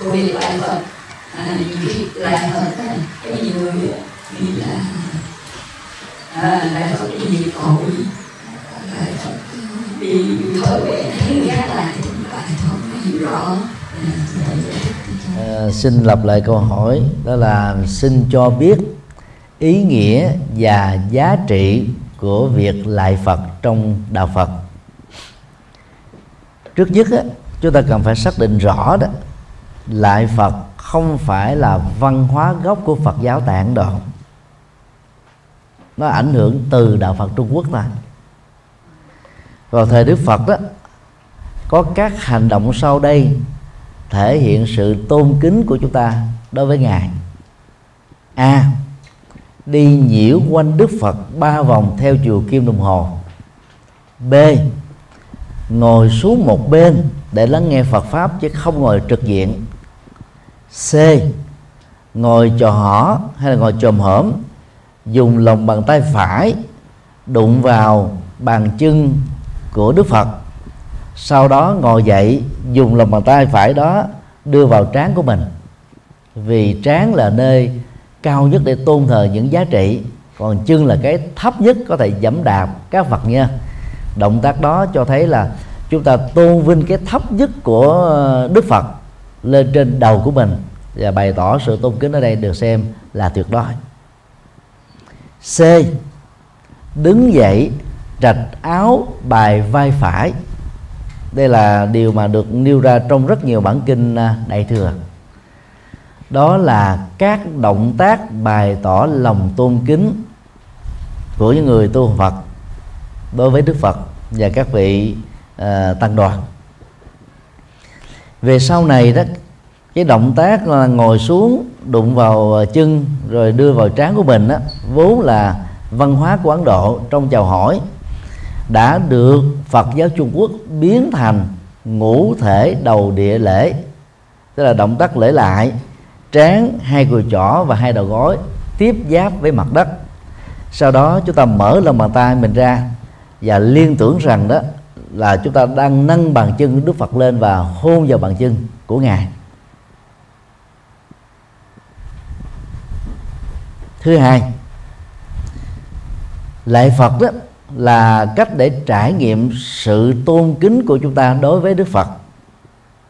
cô đi lại phật à, việc lại phật có nhiều người nghĩ là à, lại phật cái gì cội lại à, phật đi thói quen thấy người khác lại thì lại không hiểu rõ. À, xin lặp lại câu hỏi đó là xin cho biết ý nghĩa và giá trị của việc lại Phật trong đạo Phật. Trước nhất á, chúng ta cần phải xác định rõ đó lại Phật không phải là văn hóa gốc của Phật giáo tại Ấn Độ. Nó ảnh hưởng từ đạo Phật Trung Quốc này. Vào thời Đức Phật đó, có các hành động sau đây thể hiện sự tôn kính của chúng ta đối với ngài. A. Đi nhiễu quanh đức phật ba vòng theo chiều kim đồng hồ. B. Ngồi xuống một bên để lắng nghe phật pháp chứ không ngồi trực diện c. Ngồi trò hỏ hay là ngồi chồm hởm, dùng lòng bàn tay phải đụng vào bàn chân của đức phật. Sau đó ngồi dậy dùng lòng bàn tay phải đó đưa vào trán của mình. Vì trán là nơi cao nhất để tôn thờ những giá trị còn chân là cái thấp nhất có thể dẫm đạp các vật nha. Động tác đó cho thấy là chúng ta tôn vinh cái thấp nhất của đức phật lên trên đầu của mình và bày tỏ sự tôn kính ở đây được xem là tuyệt đối. C. Đứng dậy trạch áo bài vai phải. Đây là điều mà được nêu ra trong rất nhiều bản kinh à, đại thừa. Đó là các động tác bày tỏ lòng tôn kính của những người tu Phật đối với Đức Phật và các vị uh, tăng đoàn. Về sau này đó cái động tác là ngồi xuống đụng vào ờ, chân rồi đưa vào trán của mình đó, vốn là văn hóa của Ấn Độ trong chào hỏi đã được Phật giáo Trung Quốc biến thành ngũ thể đầu địa lễ tức là động tác lễ lại trán hai cùi chỏ và hai đầu gối tiếp giáp với mặt đất. Sau đó chúng ta mở lòng bàn tay mình ra và liên tưởng rằng đó là chúng ta đang nâng bàn chân Đức Phật lên và hôn vào bàn chân của ngài. Thứ hai lạy Phật đó là cách để trải nghiệm sự tôn kính của chúng ta đối với Đức Phật.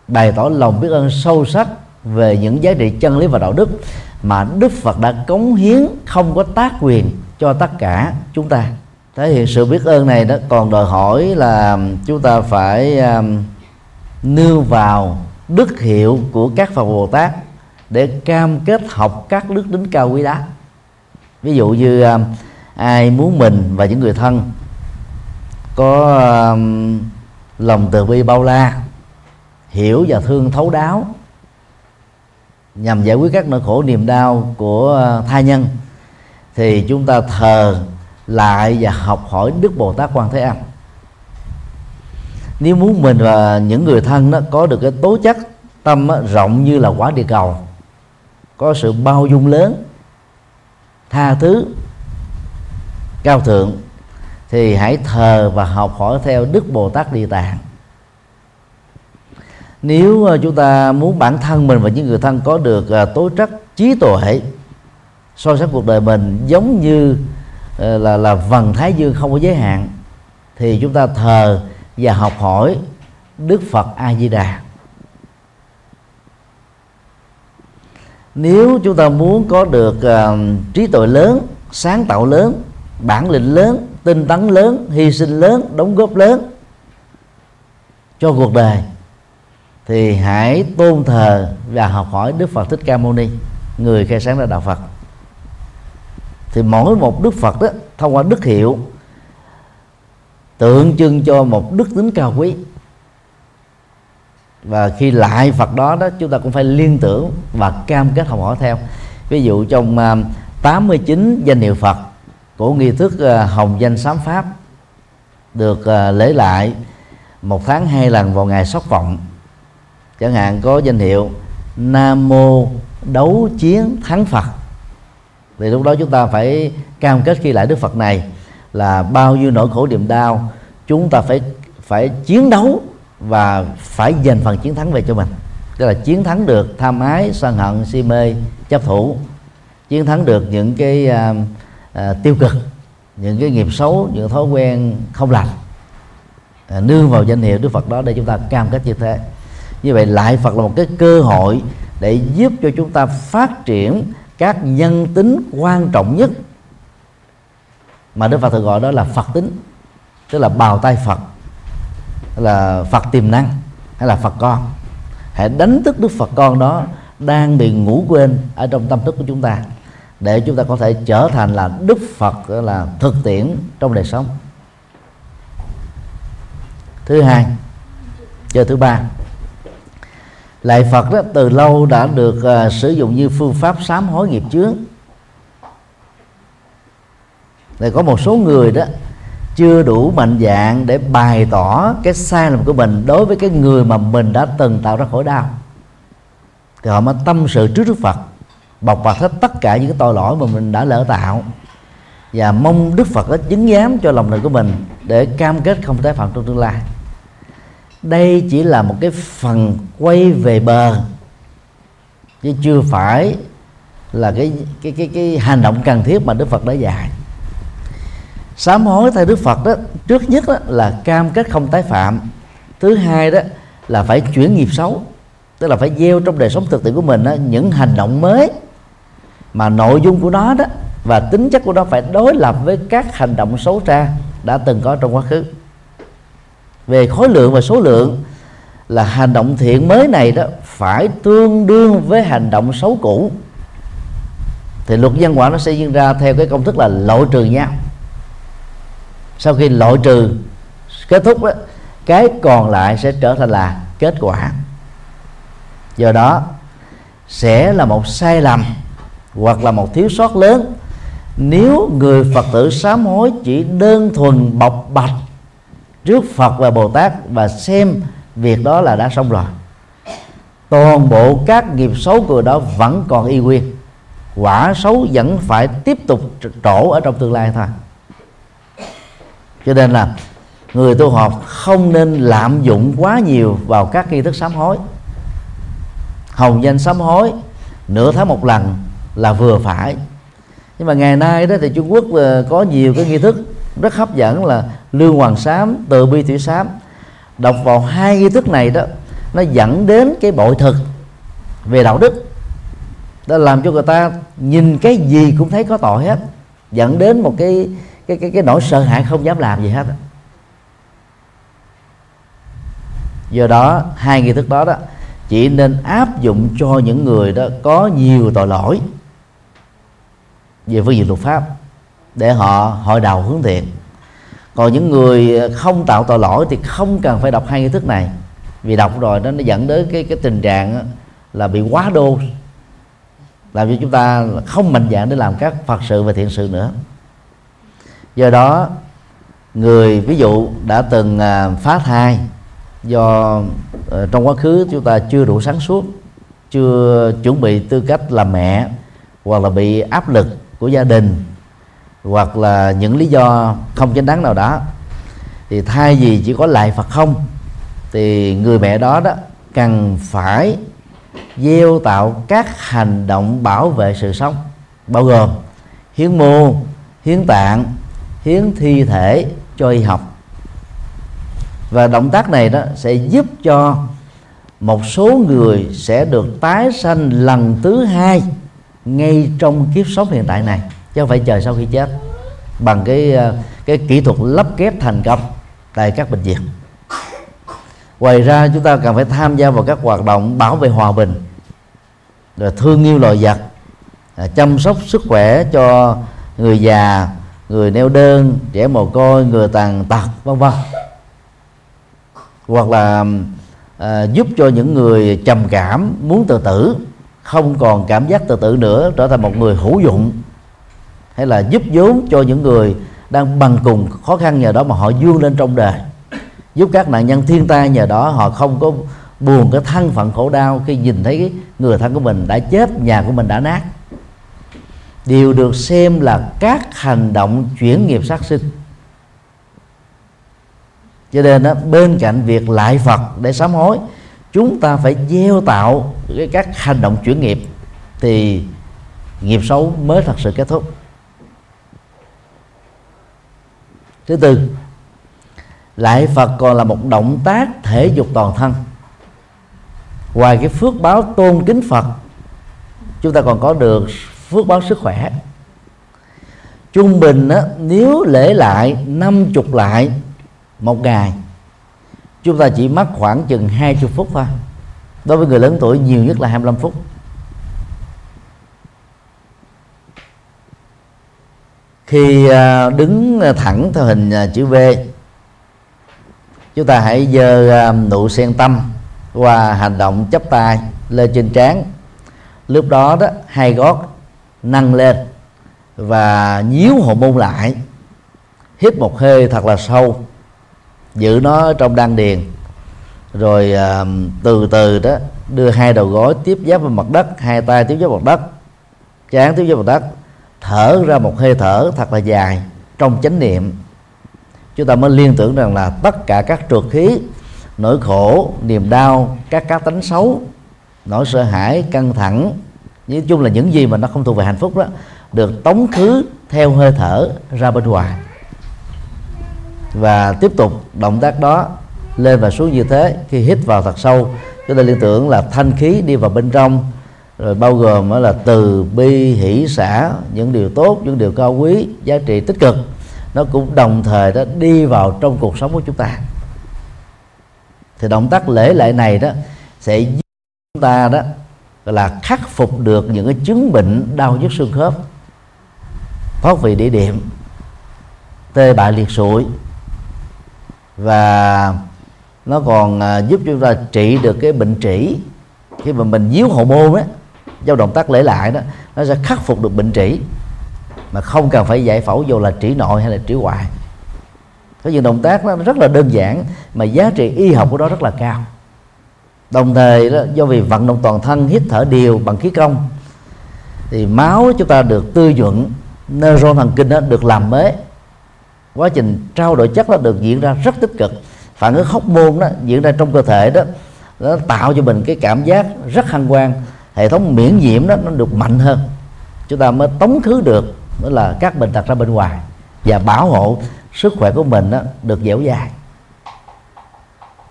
Bày tỏ lòng biết ơn sâu sắc về những giá trị chân lý và đạo đức mà Đức Phật đã cống hiến không có tác quyền cho tất cả chúng ta. Thể hiện sự biết ơn này đó còn đòi hỏi là chúng ta phải um, nêu vào đức hiệu của các Phật Bồ Tát để cam kết học các đức tính cao quý đó ví dụ như à, ai muốn mình và những người thân có à, lòng từ bi bao la hiểu và thương thấu đáo nhằm giải quyết các nỗi khổ niềm đau của tha nhân thì chúng ta thờ lại và học hỏi đức bồ tát quan thế âm. Nếu muốn mình và những người thân đó có được cái tố chất tâm đó, rộng như là quả địa cầu có sự bao dung lớn tha thứ. Cao thượng, thì hãy thờ và học hỏi theo đức bồ tát địa tạng. Nếu ờ, chúng ta muốn bản thân mình và những người thân có được ờ, tố chất trí tuệ so sánh cuộc đời mình giống như ờ, là là vầng thái dương không có giới hạn, thì chúng ta thờ và học hỏi đức phật a di đà. Nếu chúng ta muốn có được uh, trí tuệ lớn sáng tạo lớn bản lĩnh lớn tinh tấn lớn hy sinh lớn đóng góp lớn cho cuộc đời thì hãy tôn thờ và học hỏi Đức Phật Thích Ca Mâu Ni người khai sáng ra đạo Phật. Thì mỗi một Đức Phật đó thông qua đức hiệu tượng trưng cho một đức tính cao quý và khi lại Phật đó đó chúng ta cũng phải liên tưởng và cam kết học hỏi theo. Ví dụ trong à, 89 danh hiệu Phật của nghi thức à, hồng danh sám pháp được ờ, lễ lại một tháng hai lần vào ngày sóc vọng. Chẳng hạn có danh hiệu nam mô đấu chiến thắng phật. Thì lúc đó chúng ta phải cam kết khi lại đức phật này là bao nhiêu nỗi khổ niềm đau chúng ta phải phải chiến đấu và phải giành phần chiến thắng về cho mình. Tức là chiến thắng được tham ái sân hận si mê chấp thủ. Chiến thắng được những cái à, à, tiêu cực những cái nghiệp xấu những thói quen không lành. À, nương vào danh hiệu đức phật đó để chúng ta cam kết như thế. Như vậy lại phật là một cái cơ hội để giúp cho chúng ta phát triển các nhân tính quan trọng nhất. Mà đức phật thường gọi đó là phật tính tức là bào tay phật là phật tiềm năng hay là phật con. Hãy đánh thức đức phật con đó đang bị ngủ quên ở trong tâm thức của chúng ta để chúng ta có thể trở thành là đức phật là thực tiễn trong đời sống. Thứ hai giờ thứ ba lại phật đó từ lâu đã được uh, sử dụng như phương pháp sám hối nghiệp chướng. Thì có một số người đó chưa đủ mạnh dạng để bày tỏ cái sai lầm của mình đối với cái người mà mình đã từng tạo ra khổ đau. Thì họ mới tâm sự trước Đức Phật, bộc bạch hết tất cả những cái tội lỗi mà mình đã lỡ tạo. Và mong Đức Phật đã chứng giám cho lòng này của mình để cam kết không tái phạm trong tương lai. Đây chỉ là một cái phần quay về bờ, chứ chưa phải là cái cái cái cái hành động cần thiết mà Đức Phật đã dạy sám hối theo Đức Phật đó trước nhất đó là cam kết không tái phạm. Thứ hai đó là phải chuyển nghiệp xấu tức là phải gieo trong đời sống thực tiễn của mình đó, những hành động mới mà nội dung của nó đó và tính chất của nó phải đối lập với các hành động xấu xa đã từng có trong quá khứ. Về khối lượng và số lượng là hành động thiện mới này đó phải tương đương với hành động xấu cũ. Thì luật nhân quả nó sẽ diễn ra theo cái công thức là lộ trừ nhau sau khi loại trừ kết thúc đó, cái còn lại sẽ trở thành là kết quả. Do đó sẽ là một sai lầm hoặc là một thiếu sót lớn nếu người phật tử sám hối chỉ đơn thuần bộc bạch trước phật và bồ tát và xem việc đó là đã xong rồi. Toàn bộ các nghiệp xấu của đó vẫn còn y nguyên. Quả xấu vẫn phải tiếp tục trổ ở trong tương lai thôi cho nên là người tu học không nên lạm dụng quá nhiều vào các nghi thức sám hối. Hồng danh sám hối nửa tháng một lần là vừa phải. Nhưng mà ngày nay đó thì Trung Quốc ờ, có nhiều cái nghi thức rất hấp dẫn là lương hoàng sám, từ bi thủy sám. Đọc vào hai nghi thức này đó, nó dẫn đến cái bội thực về đạo đức. Đã làm cho người ta nhìn cái gì cũng thấy có tội hết, dẫn đến một cái cái cái cái nỗi sợ hãi không dám làm gì hết do đó, hai nghi thức đó đó, chỉ nên áp dụng cho những người đó có nhiều tội lỗi về phương diện luật pháp để họ hội đầu hướng thiện. Còn những người không tạo tội lỗi thì không cần phải đọc hai nghi thức này, vì đọc rồi đó nó dẫn đến cái cái tình trạng là bị quá đô, làm cho chúng ta không mạnh dạng để làm các phật sự và thiện sự nữa do đó, người ví dụ đã từng à, phá thai do ờ, trong quá khứ chúng ta chưa đủ sáng suốt, chưa chuẩn bị tư cách làm mẹ hoặc là bị áp lực của gia đình hoặc là những lý do không chính đáng nào đó, thì thay vì chỉ có lại Phật không, thì người mẹ đó đó cần phải gieo tạo các hành động bảo vệ sự sống bao gồm hiến mô, hiến tạng hiến thi thể cho y học. Và động tác này đó sẽ giúp cho một số người sẽ được tái sanh lần thứ hai ngay trong kiếp sống hiện tại này, chứ không phải chờ sau khi chết, bằng cái cái kỹ thuật lắp ghép thành công tại các bệnh viện. Ngoài ra, chúng ta cần phải tham gia vào các hoạt động bảo vệ hòa bình, rồi thương yêu loài vật à, chăm sóc sức khỏe cho người già người neo đơn trẻ mồ côi người tàn tật vân vân. Hoặc là à, giúp cho những người trầm cảm muốn tự tử không còn cảm giác tự tử nữa trở thành một người hữu dụng. Hay là giúp vốn cho những người đang bằng cùng khó khăn nhờ đó mà họ vươn lên trong đời. Giúp các nạn nhân thiên tai nhờ đó họ không có buồn cái thân phận khổ đau khi nhìn thấy người thân của mình đã chết nhà của mình đã nát đều được xem là các hành động chuyển nghiệp sát sinh. Cho nên đó, bên cạnh việc lại Phật để sám hối chúng ta phải gieo tạo các hành động chuyển nghiệp thì nghiệp xấu mới thật sự kết thúc. Thứ tư lại phật còn là một động tác thể dục toàn thân. Ngoài cái phước báo tôn kính phật chúng ta còn có được phước báo sức khỏe. Trung bình á, nếu lễ lại năm chục lại một ngày chúng ta chỉ mất khoảng chừng hai chục phút thôi. Đối với người lớn tuổi nhiều nhất là 25 phút. Khi à, đứng thẳng theo hình à, chữ V chúng ta hãy giơ à, nụ sen tâm qua hành động chấp tay lên trên trán. Lúc đó đó hai gót nâng lên và nhíu hồ môn lại hít một hơi thật là sâu giữ nó trong đan điền rồi à, từ từ đó đưa hai đầu gối tiếp giáp vào mặt đất hai tay tiếp giáp vào mặt đất chán tiếp giáp vào mặt đất thở ra một hơi thở thật là dài trong chánh niệm. Chúng ta mới liên tưởng rằng là tất cả các trượt khí nỗi khổ niềm đau các cá tánh xấu nỗi sợ hãi căng thẳng nói chung là những gì mà nó không thuộc về hạnh phúc đó, được tống khứ theo hơi thở ra bên ngoài. Và tiếp tục động tác đó lên và xuống như thế, khi hít vào thật sâu, chúng ta liên tưởng là thanh khí đi vào bên trong, rồi bao gồm đó là từ bi, hỷ, xã, những điều tốt, những điều cao quý, giá trị tích cực, nó cũng đồng thời đó đi vào trong cuộc sống của chúng ta. Thì động tác lễ lại này đó sẽ giúp chúng ta đó là khắc phục được những cái chứng bệnh đau nhức xương khớp. Thoát vị địa điểm, tê bại liệt sụi. Và nó còn à, giúp chúng ta trị được cái bệnh trĩ. Khi mà mình díu hậu môn á, dao động tác lễ lại đó, nó sẽ khắc phục được bệnh trĩ. Mà không cần phải giải phẫu dù là trĩ nội hay là trĩ ngoại có những động tác nó rất là đơn giản, mà giá trị y học của nó rất là cao đồng thời đó, do vì vận động toàn thân hít thở đều bằng khí công thì máu chúng ta được tư nhuận neuron thần kinh đó được làm mới. Quá trình trao đổi chất nó được diễn ra rất tích cực. Phản ứng hóc môn đó diễn ra trong cơ thể đó nó tạo cho mình cái cảm giác rất hăng quan hệ thống miễn nhiễm đó nó được mạnh hơn. Chúng ta mới tống khứ được đó là các bệnh tật ra bên ngoài. Và bảo hộ sức khỏe của mình đó được dẻo dai.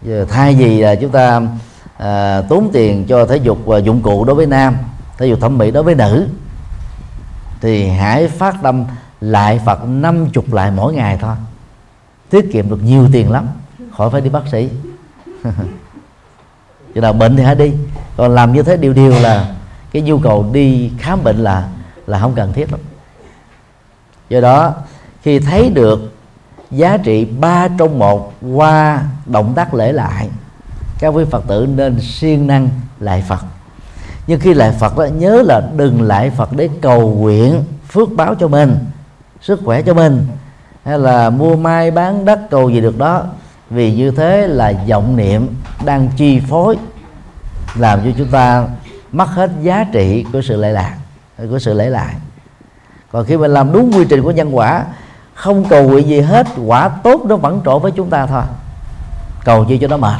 Giờ thay vì là chúng ta à, tốn tiền cho thể dục và dụng cụ đối với nam thể dục thẩm mỹ đối với nữ. Thì hãy phát tâm lại Phật năm chục lại mỗi ngày thôi. Tiết kiệm được nhiều tiền lắm khỏi phải đi bác sĩ. Chứ nào bệnh thì hãy đi. Còn làm như thế điều điều là cái nhu cầu đi khám bệnh là là không cần thiết lắm. Do đó khi thấy được giá trị ba trong một qua động tác lễ lại các quý phật tử nên siêng năng lại phật. Nhưng khi lại phật đó, nhớ là đừng lại phật để cầu nguyện, phước báo cho mình, sức khỏe cho mình, hay là mua mai bán đất cầu gì được đó. Vì như thế là vọng niệm đang chi phối, làm cho chúng ta mất hết giá trị của sự lệ lạc, của sự lễ lại. Còn khi mình làm đúng quy trình của nhân quả, không cầu nguyện gì hết, quả tốt nó vẫn trổ với chúng ta thôi. Cầu chi cho nó mệt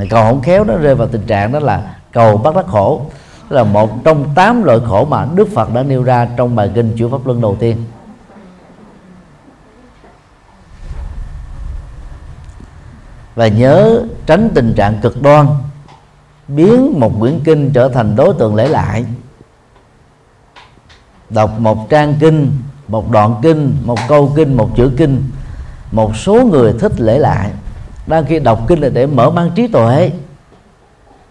mà cầu không khéo nó rơi vào tình trạng đó là cầu bắt đắc khổ. Đó là một trong tám loại khổ mà Đức Phật đã nêu ra trong bài kinh chuyển pháp luân đầu tiên. Và nhớ tránh tình trạng cực đoan, biến một quyển kinh trở thành đối tượng lễ lại. Đọc một trang kinh, một đoạn kinh, một câu kinh, một chữ kinh, một số người thích lễ lại đang khi đọc kinh là để mở mang trí tuệ.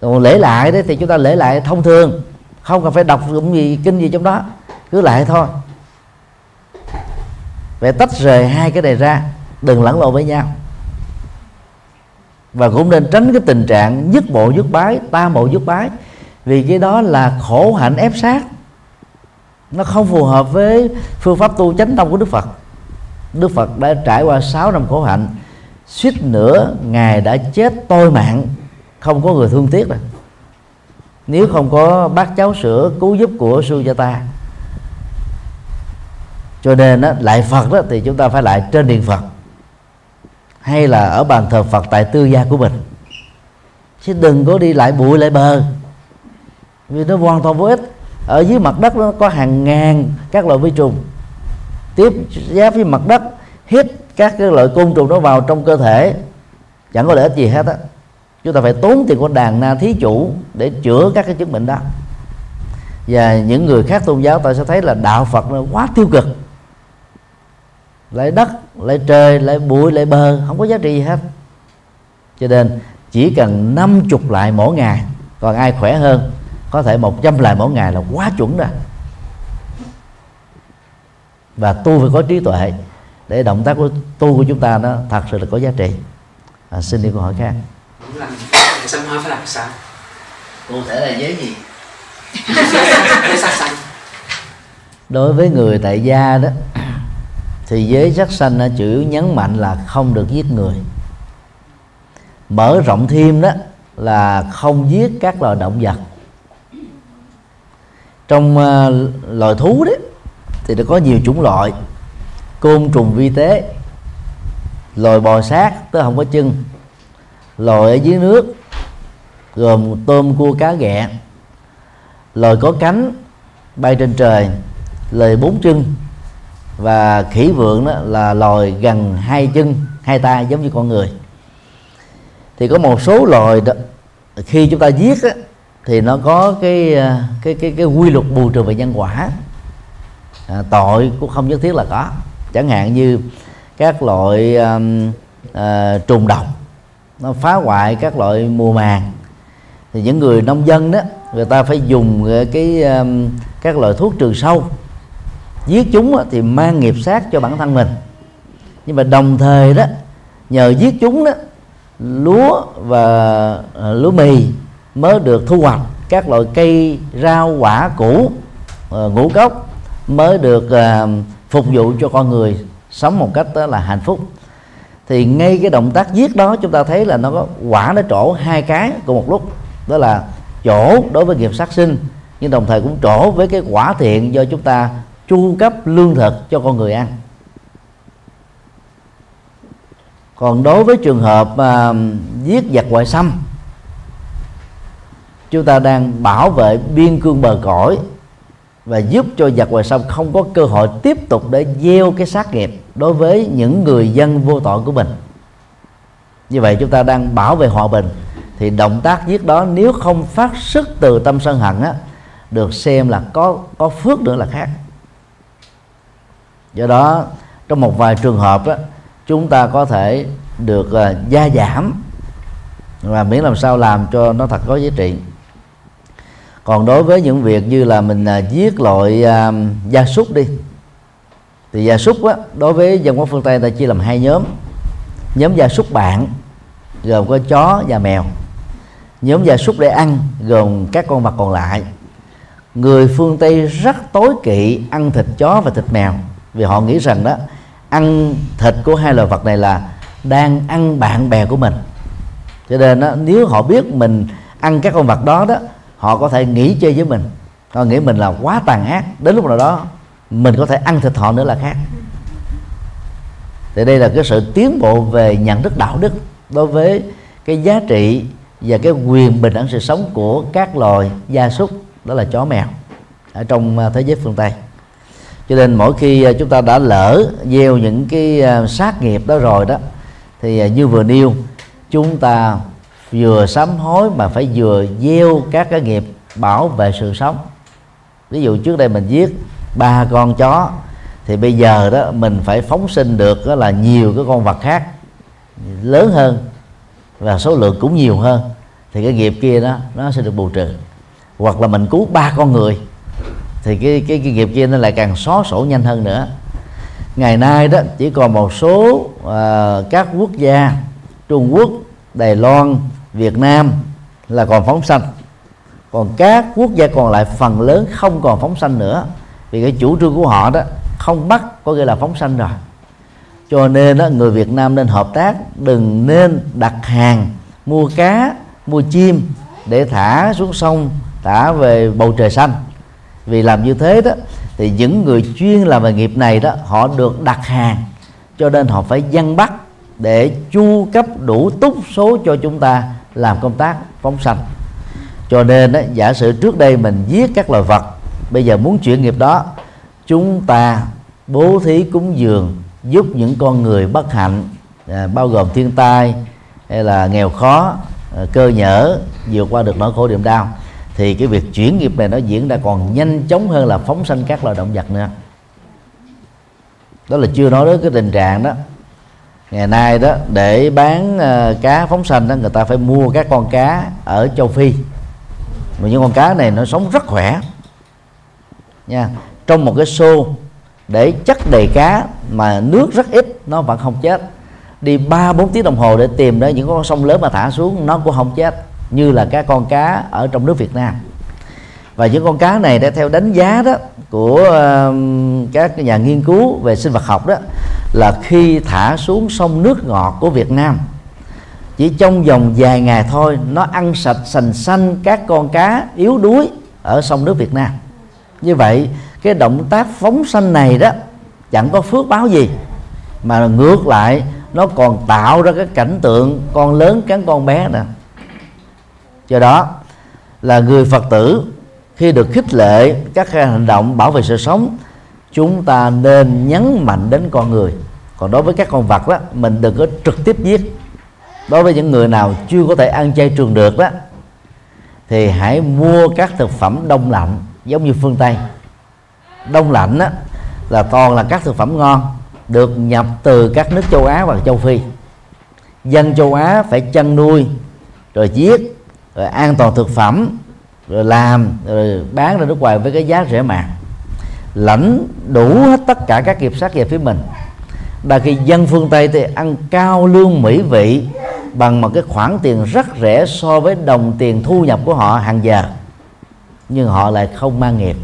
Còn lễ lại đấy, thì chúng ta lễ lại thông thường. Không cần phải đọc cũng gì, kinh gì trong đó. Cứ lại thôi. Phải tách rời hai cái này ra, đừng lẫn lộn với nhau. Và cũng nên tránh cái tình trạng nhất bộ dứt bái, ta bộ dứt bái. Vì cái đó là khổ hạnh ép sát. Nó không phù hợp với phương pháp tu chánh tông của Đức Phật. Đức Phật đã trải qua 6 năm khổ hạnh suýt nữa ngài đã chết tôi mạng không có người thương tiếc rồi. Nếu không có bác cháu sữa cứu giúp của Sujata. Cho nên đó, lại Phật đó thì chúng ta phải lại trên điện Phật. Hay là ở bàn thờ Phật tại tư gia của mình. Chứ đừng có đi lại bụi lại bờ. Vì nó hoàn toàn vô ích. Ở dưới mặt đất nó có hàng ngàn các loại vi trùng. Tiếp giáp với mặt đất hít các cái loại côn trùng nó vào trong cơ thể, chẳng có lợi ích gì hết á. Chúng ta phải tốn tiền của đàn na thí chủ để chữa các cái chứng bệnh đó. Và những người khác tôn giáo ta sẽ thấy là đạo phật nó quá tiêu cực. Lấy đất lấy trời lấy bụi lấy bờ, không có giá trị gì hết. Cho nên chỉ cần năm chục lại mỗi ngày, còn ai khỏe hơn, có thể một trăm lại mỗi ngày là quá chuẩn rồi. Và tu phải có trí tuệ để động tác của tu của chúng ta nó thật sự là có giá trị. À, xin đi câu hỏi khác. Sanh hoa phải làm sao? Cụ thể là giới gì? Giới sát sanh. Đối với người tại gia đó thì giới sắc sanh nó chủ yếu nhấn mạnh là không được giết người. Mở rộng thêm đó là không giết các loài động vật. Trong uh, loài thú đấy thì nó có nhiều chủng loại côn trùng vi tế. Loài bò sát tới không có chân. Loài ở dưới nước gồm tôm cua cá ghẹ. Loài có cánh bay trên trời loài bốn chân. Và khỉ vượng đó là loài gần hai chân hai tay giống như con người. Thì có một số loài đó, khi chúng ta giết á, thì nó có cái à, cái cái cái quy luật bù trừ về nhân quả. À, tội cũng không nhất thiết là có chẳng hạn như các loại um, uh, trùng độc nó phá hoại các loại mùa màng. Thì những người nông dân đó người ta phải dùng cái um, các loại thuốc trừ sâu giết chúng đó, thì mang nghiệp sát cho bản thân mình. Nhưng mà đồng thời đó nhờ giết chúng đó lúa và uh, lúa mì mới được thu hoạch. Các loại cây rau quả củ uh, ngũ cốc mới được uh, phục vụ cho con người sống một cách đó là hạnh phúc. Thì ngay cái động tác giết đó chúng ta thấy là nó có quả nó trổ hai cái cùng một lúc. Đó là chỗ đối với nghiệp sát sinh nhưng đồng thời cũng trổ với cái quả thiện do chúng ta chu cấp lương thực cho con người ăn. Còn đối với trường hợp uh, giết giặc ngoại xâm chúng ta đang bảo vệ biên cương bờ cõi và giúp cho giặc ngoài sông không có cơ hội tiếp tục để gieo cái sát nghiệp đối với những người dân vô tội của mình. Như vậy chúng ta đang bảo vệ hòa bình thì động tác giết đó nếu không phát xuất từ tâm sân hận á được xem là có có phước nữa là khác. Do đó trong một vài trường hợp á chúng ta có thể được uh, gia giảm và miễn làm sao làm cho nó thật có giá trị còn đối với những việc như là mình à, giết loại à, gia súc đi thì gia súc á, đối với dân quốc phương tây ta chia làm hai nhóm. Nhóm gia súc bạn gồm có chó và mèo. Nhóm gia súc để ăn gồm các con vật còn lại. Người phương tây rất tối kỵ ăn thịt chó và thịt mèo vì họ nghĩ rằng đó ăn thịt của hai loài vật này là đang ăn bạn bè của mình. Cho nên đó, nếu họ biết mình ăn các con vật đó đó họ có thể nghĩ chơi với mình. Họ nghĩ mình là quá tàn ác. Đến lúc nào đó, mình có thể ăn thịt họ nữa là khác. Thì đây là cái sự tiến bộ về nhận thức đạo đức đối với cái giá trị và cái quyền bình đẳng sự sống của các loài gia súc, đó là chó mèo, ở trong à, thế giới phương tây. Cho nên mỗi khi à, chúng ta đã lỡ gieo những cái à, sát nghiệp đó rồi đó, thì như vừa nêu, chúng ta vừa sám hối mà phải vừa gieo các cái nghiệp bảo vệ sự sống. Ví dụ trước đây mình giết ba con chó thì bây giờ đó mình phải phóng sinh được đó là nhiều cái con vật khác lớn hơn và số lượng cũng nhiều hơn thì cái nghiệp kia đó nó sẽ được bù trừ. Hoặc là mình cứu ba con người thì cái cái, cái nghiệp kia nó lại càng xóa sổ nhanh hơn nữa. Ngày nay đó chỉ còn một số uh, các quốc gia Trung Quốc Đài Loan Việt Nam là còn phóng sanh. Còn các quốc gia còn lại phần lớn không còn phóng sanh nữa. Vì cái chủ trương của họ đó không bắt có nghĩa là phóng sanh rồi. Cho nên đó, người Việt Nam nên hợp tác đừng nên đặt hàng mua cá mua chim để thả xuống sông thả về bầu trời xanh. Vì làm như thế đó thì những người chuyên làm về nghiệp này đó họ được đặt hàng. Cho nên họ phải dân bắt để chu cấp đủ túc số cho chúng ta làm công tác phóng sanh. Cho nên đó, giả sử trước đây mình giết các loài vật bây giờ muốn chuyển nghiệp đó chúng ta bố thí cúng dường giúp những con người bất hạnh à, bao gồm thiên tai hay là nghèo khó à, cơ nhở vượt qua được nỗi khổ niềm đau thì cái việc chuyển nghiệp này nó diễn ra còn nhanh chóng hơn là phóng sanh các loài động vật nữa. Đó là chưa nói đến cái tình trạng đó ngày nay đó để bán uh, cá phóng sanh đó người ta phải mua các con cá ở châu phi. Mà những con cá này nó sống rất khỏe nha. Trong một cái xô để chất đầy cá mà nước rất ít nó vẫn không chết. Đi ba bốn tiếng đồng hồ để tìm đến những con sông lớn mà thả xuống nó cũng không chết như là các con cá ở trong nước Việt Nam và những con cá này đã theo đánh giá đó của uh, các nhà nghiên cứu về sinh vật học đó là khi thả xuống sông nước ngọt của Việt Nam chỉ trong vòng vài ngày thôi nó ăn sạch sành xanh các con cá yếu đuối ở sông nước Việt Nam. Như vậy cái động tác phóng sanh này đó chẳng có phước báo gì mà ngược lại nó còn tạo ra cái cảnh tượng con lớn cắn con bé nè. Do đó là người phật tử khi được khích lệ các hành động bảo vệ sự sống chúng ta nên nhấn mạnh đến con người. Còn đối với các con vật đó mình đừng có trực tiếp giết. Đối với những người nào chưa có thể ăn chay trường được đó thì hãy mua các thực phẩm đông lạnh giống như phương tây. Đông lạnh đó, là toàn là các thực phẩm ngon được nhập từ các nước châu Á và châu Phi. Dân châu Á phải chăn nuôi rồi giết rồi an toàn thực phẩm rồi làm rồi bán ra nước ngoài với cái giá rẻ mạt. Lãnh đủ hết tất cả các nghiệp sát về phía mình. Đa khi dân phương tây thì ăn cao lương mỹ vị bằng một cái khoản tiền rất rẻ so với đồng tiền thu nhập của họ hàng giờ. Nhưng họ lại không mang nghiệp.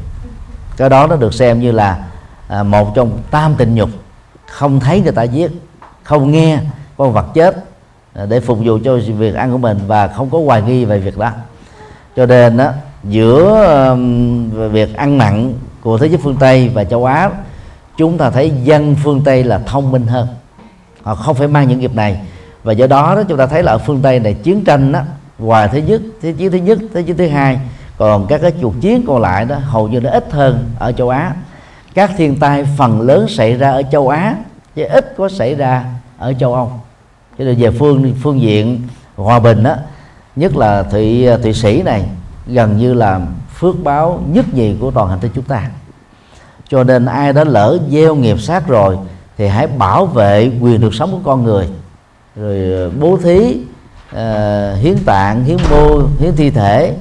Cái đó nó được xem như là à, một trong tam tình nhục. Không thấy người ta giết không nghe con vật chết à, để phục vụ cho việc ăn của mình và không có hoài nghi về việc đó cho nên đó giữa việc ăn mặn của thế giới phương tây và châu á chúng ta thấy dân phương tây là thông minh hơn. Họ không phải mang những nghiệp này. Và do đó, đó chúng ta thấy là ở phương tây này chiến tranh đó ngoài thế nhất thế chiến thứ nhất thế chiến thứ hai còn các cái cuộc chiến còn lại đó hầu như nó ít hơn ở châu á. Các thiên tai phần lớn xảy ra ở châu á chứ ít có xảy ra ở châu âu. Cho nên về phương phương diện hòa bình đó nhất là thụy à, thụy sĩ này gần như là phước báo nhất nhì của toàn hành tinh chúng ta. Cho nên ai đã lỡ gieo nghiệp sát rồi thì hãy bảo vệ quyền được sống của con người. Rồi à, bố thí uh, hiến tạng hiến mô hiến thi thể.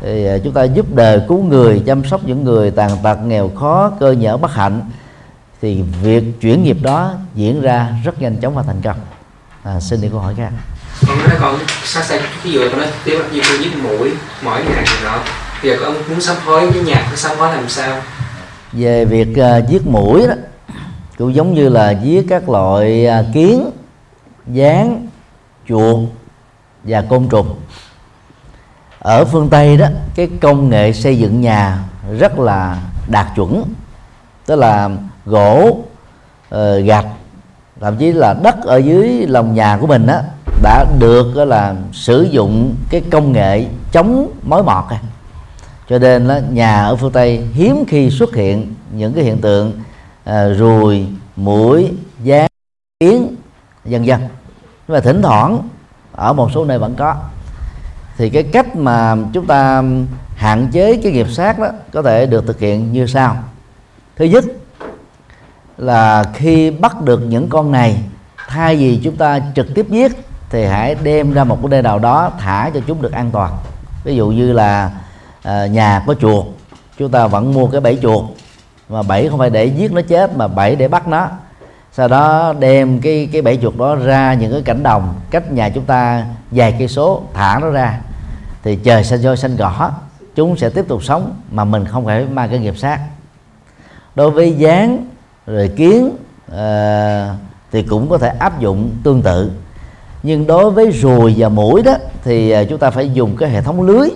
Thì uh, chúng ta giúp đời cứu người chăm sóc những người tàn tật nghèo khó cơ nhở bất hạnh. Thì việc chuyển nghiệp đó diễn ra rất nhanh chóng và thành công. À, xin đi câu hỏi khác con nói con sát xa cái dụ con nói tiếp như tôi giết mũi mỗi ngày thì nọ. Bây giờ con muốn sám hối với nhà cái sám hối làm sao? Về việc uh, giết mũi đó cũng giống như là giết các loại uh, kiến gián chuột và côn trùng. Ở phương tây đó cái công nghệ xây dựng nhà rất là đạt chuẩn tức là gỗ uh, gạch thậm chí là đất ở dưới lòng nhà của mình đó đã được là sử dụng cái công nghệ chống mối mọt cho nên là nhà ở phương tây hiếm khi xuất hiện những cái hiện tượng à, ruồi mũi gián kiến vân vân. Nhưng mà thỉnh thoảng ở một số nơi vẫn có. Thì cái cách mà chúng ta hạn chế cái nghiệp sát đó có thể được thực hiện như sau. Thứ nhất là khi bắt được những con này thay vì chúng ta trực tiếp giết thì hãy đem ra một cái nơi nào đó thả cho chúng được an toàn. Ví dụ như là à, nhà có chuột chúng ta vẫn mua cái bẫy chuột mà bẫy không phải để giết nó chết mà bẫy để bắt nó. Sau đó đem cái cái bẫy chuột đó ra những cái cảnh đồng cách nhà chúng ta vài cây số thả nó ra. Thì trời xanh roi xanh cỏ chúng sẽ tiếp tục sống mà mình không phải mang cái nghiệp sát. Đối với gián rồi kiến uh, thì cũng có thể áp dụng tương tự nhưng đối với ruồi và mũi đó thì à, chúng ta phải dùng cái hệ thống lưới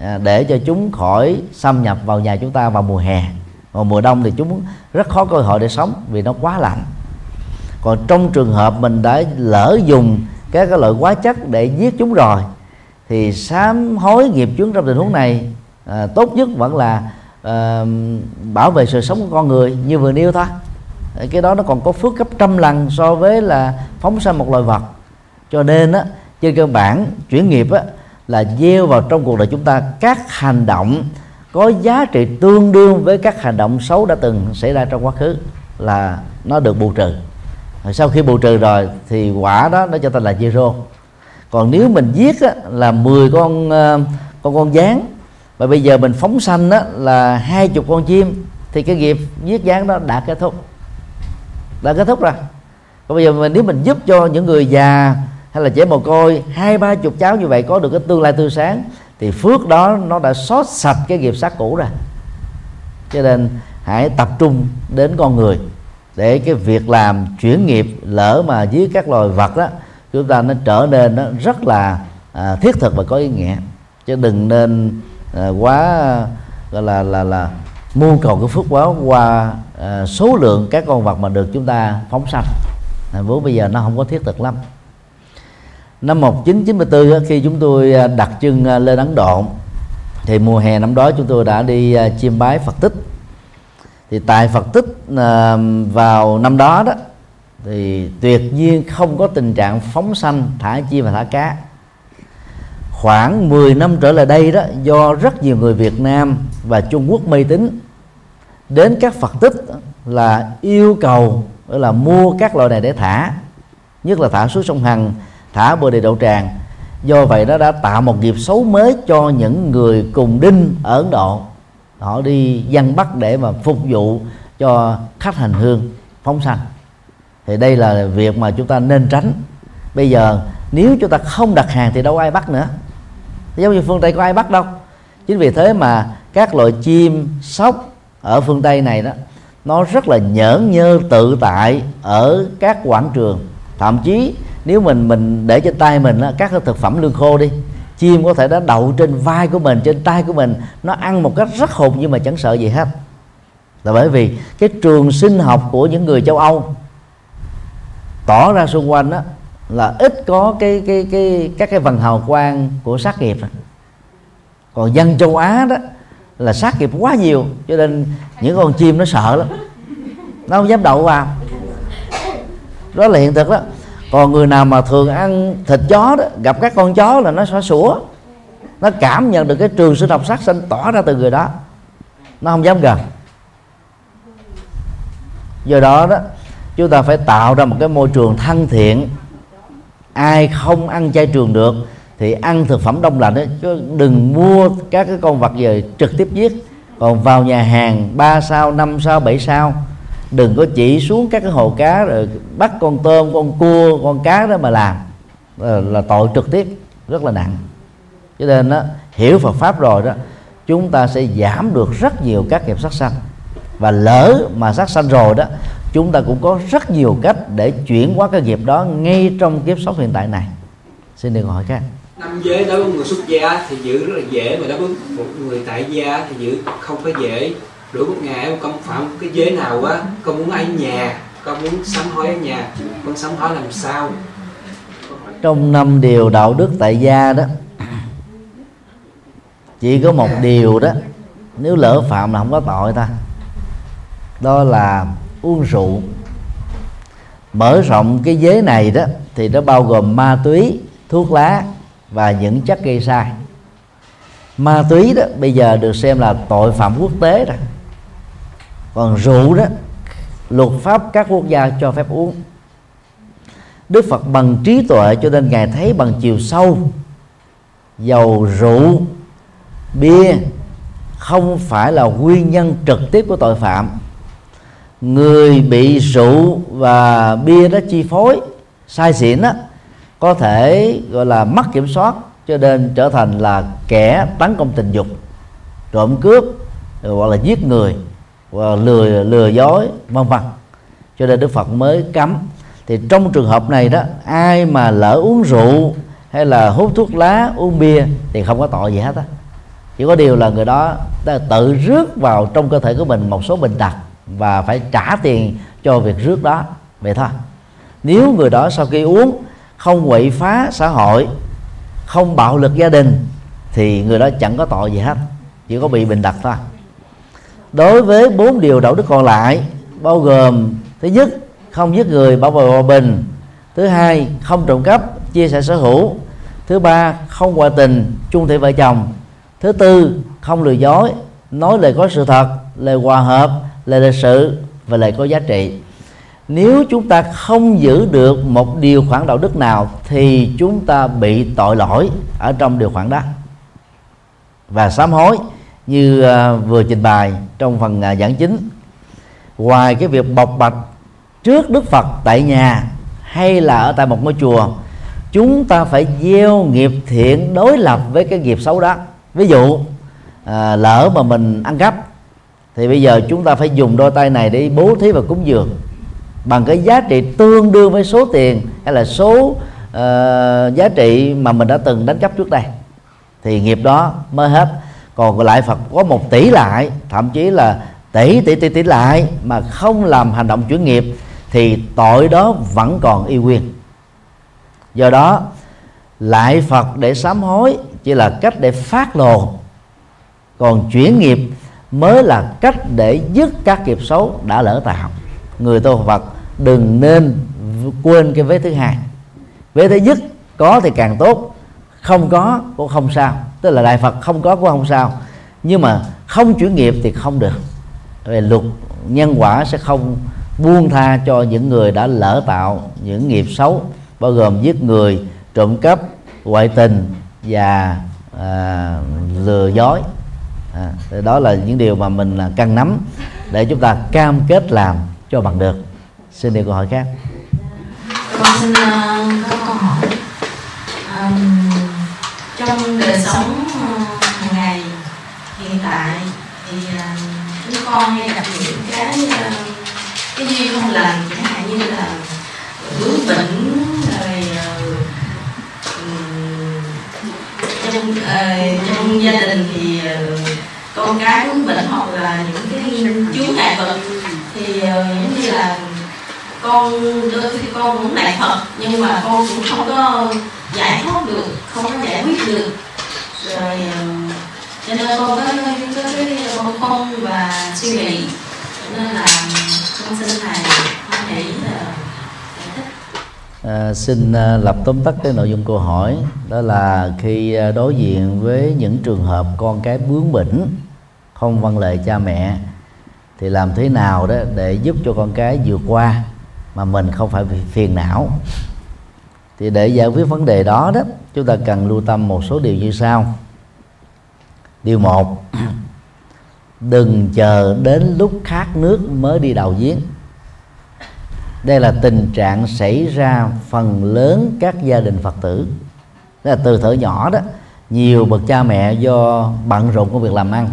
à, để cho chúng khỏi xâm nhập vào nhà chúng ta vào mùa hè. Còn mùa đông thì chúng rất khó cơ hội để sống vì nó quá lạnh. Còn trong trường hợp mình đã lỡ dùng các cái loại hóa chất để giết chúng rồi thì sám hối nghiệp chướng trong tình huống này à, tốt nhất vẫn là à, bảo vệ sự sống của con người như vừa nêu thôi. Cái đó nó còn có phước gấp trăm lần so với là phóng sang một loài vật cho nên á trên cơ bản chuyển nghiệp á là gieo vào trong cuộc đời chúng ta các hành động có giá trị tương đương với các hành động xấu đã từng xảy ra trong quá khứ là nó được bù trừ. Rồi sau khi bù trừ rồi thì quả đó nó cho ta là zero. Còn nếu mình giết á, là 10 con ờ, con con gián và bây giờ mình phóng sanh á, là hai chục con chim thì cái nghiệp giết gián đó đã kết thúc. Đã kết thúc rồi. Còn bây giờ mình nếu mình giúp cho những người già hay là trẻ mồ côi hai ba chục cháu như vậy có được cái tương lai tươi sáng thì phước đó nó đã xót sạch cái nghiệp sát cũ rồi. Cho nên hãy tập trung đến con người để cái việc làm chuyển nghiệp lỡ mà dưới các loài vật đó chúng ta nó trở nên nó rất là à, thiết thực và có ý nghĩa. Chứ đừng nên à, quá gọi là là là mưu cầu cái phước báo qua à, số lượng các con vật mà được chúng ta phóng sanh. À, vốn bây giờ nó không có thiết thực lắm năm 1994 khi chúng tôi à, đặt chân à, lên Ấn Độ, thì mùa hè năm đó chúng tôi đã đi à, chiêm bái Phật tích. Thì tại Phật tích vào năm đó đó, thì tuyệt nhiên không có tình trạng phóng sanh, thả chim và thả cá. Khoảng 10 năm trở lại đây đó, do rất nhiều người Việt Nam và Trung Quốc mê tín, đến các Phật tích là yêu cầu là mua các loại này để thả, nhất là thả xuống sông Hằng thả bồ đề đậu tràng. Do vậy nó đã tạo một nghiệp xấu mới cho những người cùng đinh ở Ấn Độ. Họ đi dân bắt để mà phục vụ cho khách hành hương, phóng sanh thì đây là việc mà chúng ta nên tránh. Bây giờ, nếu chúng ta không đặt hàng thì đâu ai bắt nữa. Giống như phương tây có ai bắt đâu. Chính vì thế mà các loại chim, sóc ở phương tây này đó, nó rất là nhởn nhơ tự tại ở các quảng trường. Thậm chí nếu mình mình để trên tay mình các cái thực phẩm lương khô đi, chim có thể đã đậu trên vai của mình, trên tay của mình, nó ăn một cách rất hùng nhưng mà chẳng sợ gì hết. Là bởi vì cái trường sinh học của những người châu Âu tỏ ra xung quanh đó là ít có cái cái cái, các cái vần hào quang của sát nghiệp còn dân châu Á đó, là sát nghiệp quá nhiều, cho nên những con chim nó sợ lắm. Nó không dám đậu vào. Đó là hiện thực đó còn người nào mà thường ăn thịt chó đó gặp các con chó là nó sẽ sủa. Nó cảm nhận được cái trường sinh học sát sinh tỏ ra từ người đó. Nó không dám gần. Do đó đó chúng ta phải tạo ra một cái môi trường thân thiện. Ai không ăn chay trường được thì ăn thực phẩm đông lạnh ấy, chứ đừng mua các cái con vật về trực tiếp giết. Còn vào nhà hàng 3 sao 5 sao 7 sao đừng có chỉ xuống các cái hồ cá rồi bắt con tôm con cua con cá đó mà làm. Là, là tội trực tiếp rất là nặng. Cho nên đó hiểu Phật pháp rồi đó chúng ta sẽ giảm được rất nhiều các nghiệp sát sanh. Và lỡ mà sát sanh rồi đó chúng ta cũng có rất nhiều cách để chuyển qua cái nghiệp đó ngay trong kiếp sống hiện tại này. Xin được hỏi các năm giới đối với người xuất gia thì giữ rất là dễ mà đối với một người tại gia thì giữ không có dễ đối một ngày con phạm cái giới nào á. Con muốn ở nhà, con muốn sám hối ở nhà. Con sám hối làm sao? Trong năm điều đạo đức tại gia đó, chỉ có một điều đó, nếu lỡ phạm là không có tội ta. Đó là uống rượu. Mở rộng cái giới này đó, thì nó bao gồm ma túy, thuốc lá và những chất gây sai. Ma túy đó, bây giờ được xem là tội phạm quốc tế rồi còn rượu đó, luật pháp các quốc gia cho phép uống. Đức Phật bằng trí tuệ cho nên ngài thấy bằng chiều sâu, dầu rượu, bia không phải là nguyên nhân trực tiếp của tội phạm. Người bị rượu và bia đó chi phối, sai xỉn đó có thể gọi là mất kiểm soát, cho nên trở thành là kẻ tấn công tình dục, trộm cướp hoặc là giết người. Ờ, lừa lừa dối, vân vân. Cho nên đức phật mới cấm. Thì trong trường hợp này đó, ai mà lỡ uống rượu hay là hút thuốc lá, uống bia thì không có tội gì hết á. Chỉ có điều là người đó đã tự rước vào trong cơ thể của mình một số bệnh tật và phải trả tiền cho việc rước đó. Vậy thôi. Nếu người đó sau khi uống không quậy phá xã hội, không bạo lực gia đình thì người đó chẳng có tội gì hết. Chỉ có bị bình đặt thôi đối với bốn điều đạo đức còn lại, bao gồm, thứ nhất, không giết người bảo vệ hòa bình. Thứ hai, không trộm cắp, chia sẻ sở hữu. Thứ ba, không ngoại tình, chung thủy vợ chồng. Thứ tư, không lừa dối, nói lời có sự thật, lời hòa hợp, lời lịch sự và lời có giá trị. Nếu chúng ta không giữ được một điều khoản đạo đức nào thì chúng ta bị tội lỗi ở trong điều khoản đó. Và sám hối như à, vừa trình bày trong phần à, giảng chính. Ngoài cái việc bộc bạch trước đức phật tại nhà hay là ở tại một ngôi chùa chúng ta phải gieo nghiệp thiện đối lập với cái nghiệp xấu đó. Ví dụ à, lỡ mà mình ăn cắp thì bây giờ chúng ta phải dùng đôi tay này để bố thí và cúng dường bằng cái giá trị tương đương với số tiền hay là số uh, giá trị mà mình đã từng đánh cắp trước đây. Thì nghiệp đó mới hết còn lại Phật, có một tỷ lại, thậm chí là tỷ tỷ tỷ tỷ lại mà không làm hành động chuyển nghiệp, thì tội đó vẫn còn y nguyên. Do đó, lại Phật để sám hối chỉ là cách để phát lồ còn chuyển nghiệp mới là cách để dứt các nghiệp xấu đã lỡ tạo. Người tu Phật, đừng nên quên cái vế thứ hai. Vế thứ nhất, có thì càng tốt, không có cũng không sao tức là đại phật không có cũng không sao. Nhưng mà không chuyển nghiệp thì không được. Về luật nhân quả sẽ không buông tha cho những người đã lỡ tạo những nghiệp xấu bao gồm giết người trộm cắp ngoại tình và à, lừa dối. À, đó là những điều mà mình à, cần nắm để chúng ta cam kết làm cho bằng được. Xin điều câu hỏi khác. Dạ. Con xin à, con hay gặp những cái ờ, cái duyên không lành, chẳng hạn như là vướng bệnh rồi ờ, trong ờ, trong gia đình thì con cái vướng bệnh hoặc là những cái chướng ngại vật thì giống như là con đôi khi con cũng lại Phật, nhưng mà con cũng không có giải thoát được, không có giải quyết được. Rồi cho nên con có, có cái con không và suy nghĩ. Nên là con xin thầy hoan hỷ là À, xin à, lập tóm tắt cái nội dung câu hỏi đó là khi à, đối diện với những trường hợp con cái bướng bỉnh không văn lời cha mẹ thì làm thế nào đó để giúp cho con cái vượt qua mà mình không phải bị phiền não? Thì để giải quyết vấn đề đó đó chúng ta cần lưu tâm một số điều như sau điều một đừng chờ đến lúc khát nước mới đi đào giếng. Đây là tình trạng xảy ra phần lớn các gia đình phật tử. Đó là từ thở nhỏ đó nhiều bậc cha mẹ do bận rộn công việc làm ăn.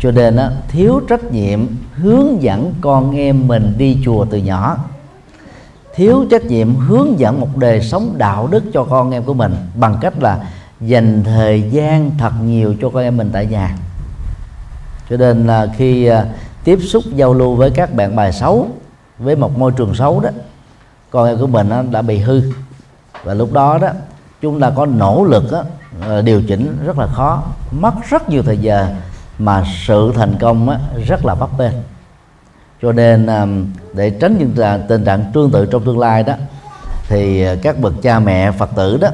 Cho nên đó, thiếu trách nhiệm hướng dẫn con em mình đi chùa từ nhỏ. Thiếu trách nhiệm hướng dẫn một đời sống đạo đức cho con em của mình bằng cách là dành thời gian thật nhiều cho con em mình tại nhà. Cho nên là khi à, tiếp xúc giao lưu với các bạn bài xấu với một môi trường xấu đó con em của mình đã bị hư. Và lúc đó đó chúng ta có nỗ lực đó, à, điều chỉnh rất là khó mất rất nhiều thời giờ mà sự thành công rất là bấp bênh. Cho nên à, để tránh những tình trạng tương tự trong tương lai đó thì các bậc cha mẹ phật tử đó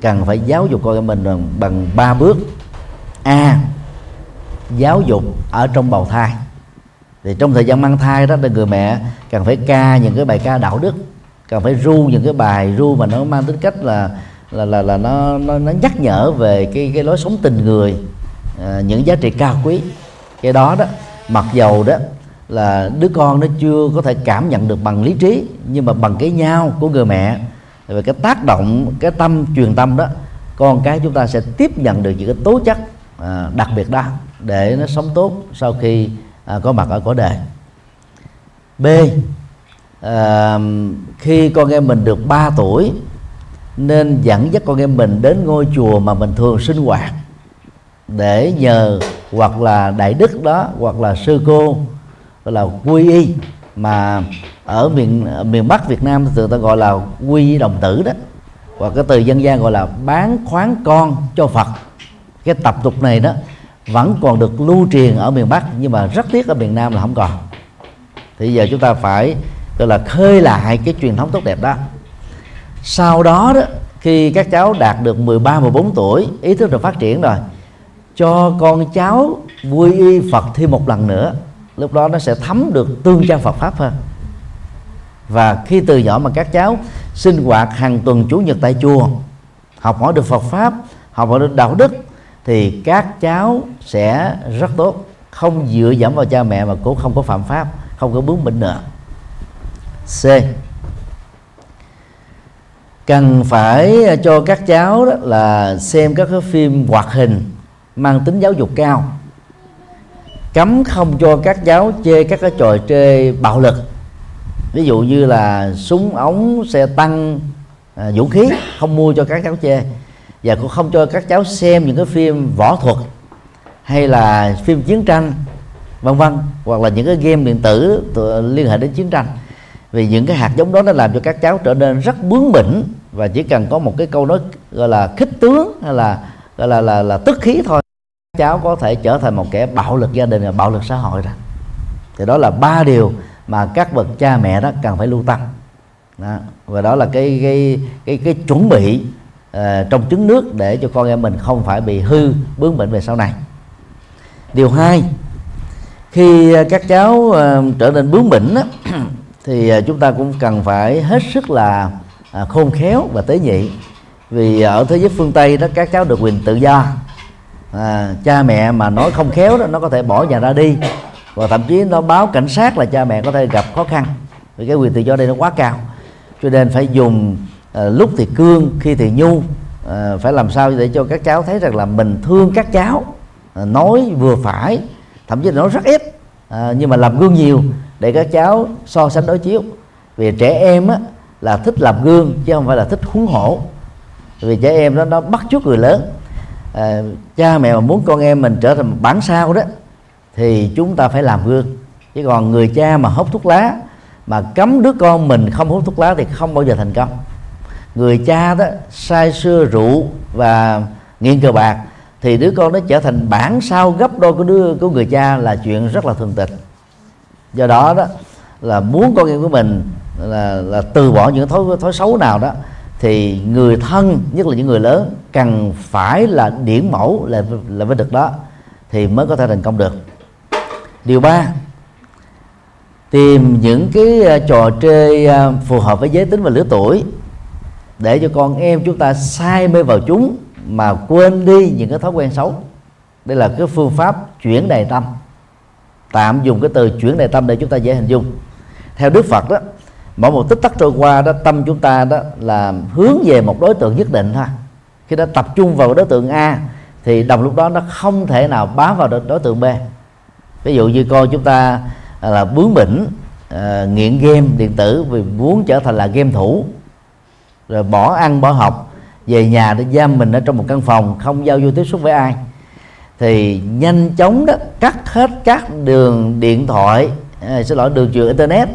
cần phải giáo dục con em mình bằng ba bước. A giáo dục ở trong bào thai. Thì trong thời gian mang thai đó thì người mẹ cần phải ca những cái bài ca đạo đức cần phải ru những cái bài ru mà nó mang tính cách là là là, là nó, nó nó nhắc nhở về cái cái lối sống tình người à, những giá trị cao quý. Cái đó đó mặc dầu đó là đứa con nó chưa có thể cảm nhận được bằng lý trí nhưng mà bằng cái nhau của người mẹ về cái tác động cái tâm truyền tâm đó con cái chúng ta sẽ tiếp nhận được những cái tố chất à, đặc biệt đó để nó sống tốt sau khi à, có mặt ở cõi đời. B à, khi con em mình được 3 tuổi nên dẫn dắt con em mình đến ngôi chùa mà mình thường sinh hoạt để nhờ hoặc là đại đức đó hoặc là sư cô hoặc là quy y mà ở miền miền Bắc Việt Nam thì ta gọi là quy đồng tử đó. Và cái từ dân gian gọi là bán khoán con cho Phật. Cái tập tục này đó vẫn còn được lưu truyền ở miền Bắc, nhưng mà rất tiếc ở miền Nam là không còn. Thì giờ chúng ta phải, gọi là, khơi lại cái truyền thống tốt đẹp đó. Sau đó đó, khi các cháu đạt được 13 14 tuổi, ý thức được phát triển rồi, cho con cháu vui y Phật thêm một lần nữa lúc đó nó sẽ thấm được tương trang Phật pháp hơn. Và khi từ nhỏ mà các cháu sinh hoạt hàng tuần chủ nhật tại chùa, học hỏi được Phật pháp, học hỏi được đạo đức, thì các cháu sẽ rất tốt. Không dựa dẫm vào cha mẹ mà cũng không có phạm pháp, không có bướng bỉnh nữa C. Cần phải cho các cháu đó là xem các cái phim hoạt hình mang tính giáo dục cao cấm không cho các cháu chơi các cái trò chơi bạo lực. Ví dụ như là súng ống xe tăng à, vũ khí không mua cho các cháu chơi và cũng không cho các cháu xem những cái phim võ thuật hay là phim chiến tranh vân vân hoặc là những cái game điện tử liên hệ đến chiến tranh. Vì những cái hạt giống đó nó làm cho các cháu trở nên rất bướng bỉnh và chỉ cần có một cái câu nói gọi là khích tướng hay là gọi là là, là tức khí thôi cháu có thể trở thành một kẻ bạo lực gia đình và bạo lực xã hội rồi. Thì đó là ba điều mà các bậc cha mẹ đó cần phải lưu tâm. Đó. và đó là cái cái cái cái chuẩn bị uh, trong trứng nước để cho con em mình không phải bị hư bướng bệnh về sau này. Điều hai khi các cháu uh, trở nên bướng bỉnh đó, thì ờ, chúng ta cũng cần phải hết sức là uh, khôn khéo và tế nhị. Vì ở thế giới phương tây đó các cháu được quyền tự do à, cha mẹ mà nói không khéo đó nó có thể bỏ nhà ra đi. Và thậm chí nó báo cảnh sát là cha mẹ có thể gặp khó khăn. Vì cái quyền tự do đây nó quá cao. Cho nên phải dùng à, lúc thì cương khi thì nhu. À, phải làm sao để cho các cháu thấy rằng là mình thương các cháu. À, nói vừa phải thậm chí là nói rất ít. À, nhưng mà làm gương nhiều để các cháu so sánh đối chiếu. Vì trẻ em á, là thích làm gương chứ không phải là thích huấn hổ. Vì trẻ em đó nó bắt chước người lớn à, cha mẹ mà muốn con em mình trở thành một bản sao đó thì chúng ta phải làm gương. Chứ còn người cha mà hút thuốc lá mà cấm đứa con mình không hút thuốc lá thì không bao giờ thành công. Người cha đó sai sưa rượu và nghiện cờ bạc thì đứa con nó trở thành bản sao gấp đôi của đứa của người cha là chuyện rất là thường tình. Do đó đó là muốn con em của mình là, là từ bỏ những thói thói xấu nào đó thì người thân, nhất là những người lớn, cần phải là điển mẫu là là với được đó thì mới có thể thành công được. Điều ba, tìm những cái à, trò chơi à, phù hợp với giới tính và lứa tuổi để cho con em chúng ta say mê vào chúng mà quên đi những cái thói quen xấu. Đây là cái phương pháp chuyển đề tâm. Tạm dùng cái từ chuyển đề tâm để chúng ta dễ hình dung. Theo đức phật đó mỗi một tích tắc trôi qua đó tâm chúng ta đó là hướng về một đối tượng nhất định thôi. Khi đã tập trung vào đối tượng a thì đồng lúc đó nó không thể nào bám vào đối tượng b. Ví dụ như coi chúng ta à, là bướng bỉnh uh, nghiện game điện tử vì muốn trở thành là game thủ rồi bỏ ăn bỏ học về nhà để giam mình ở trong một căn phòng không giao du tiếp xúc với ai thì nhanh chóng đó cắt hết các đường điện thoại uh, xin lỗi đường truyền internet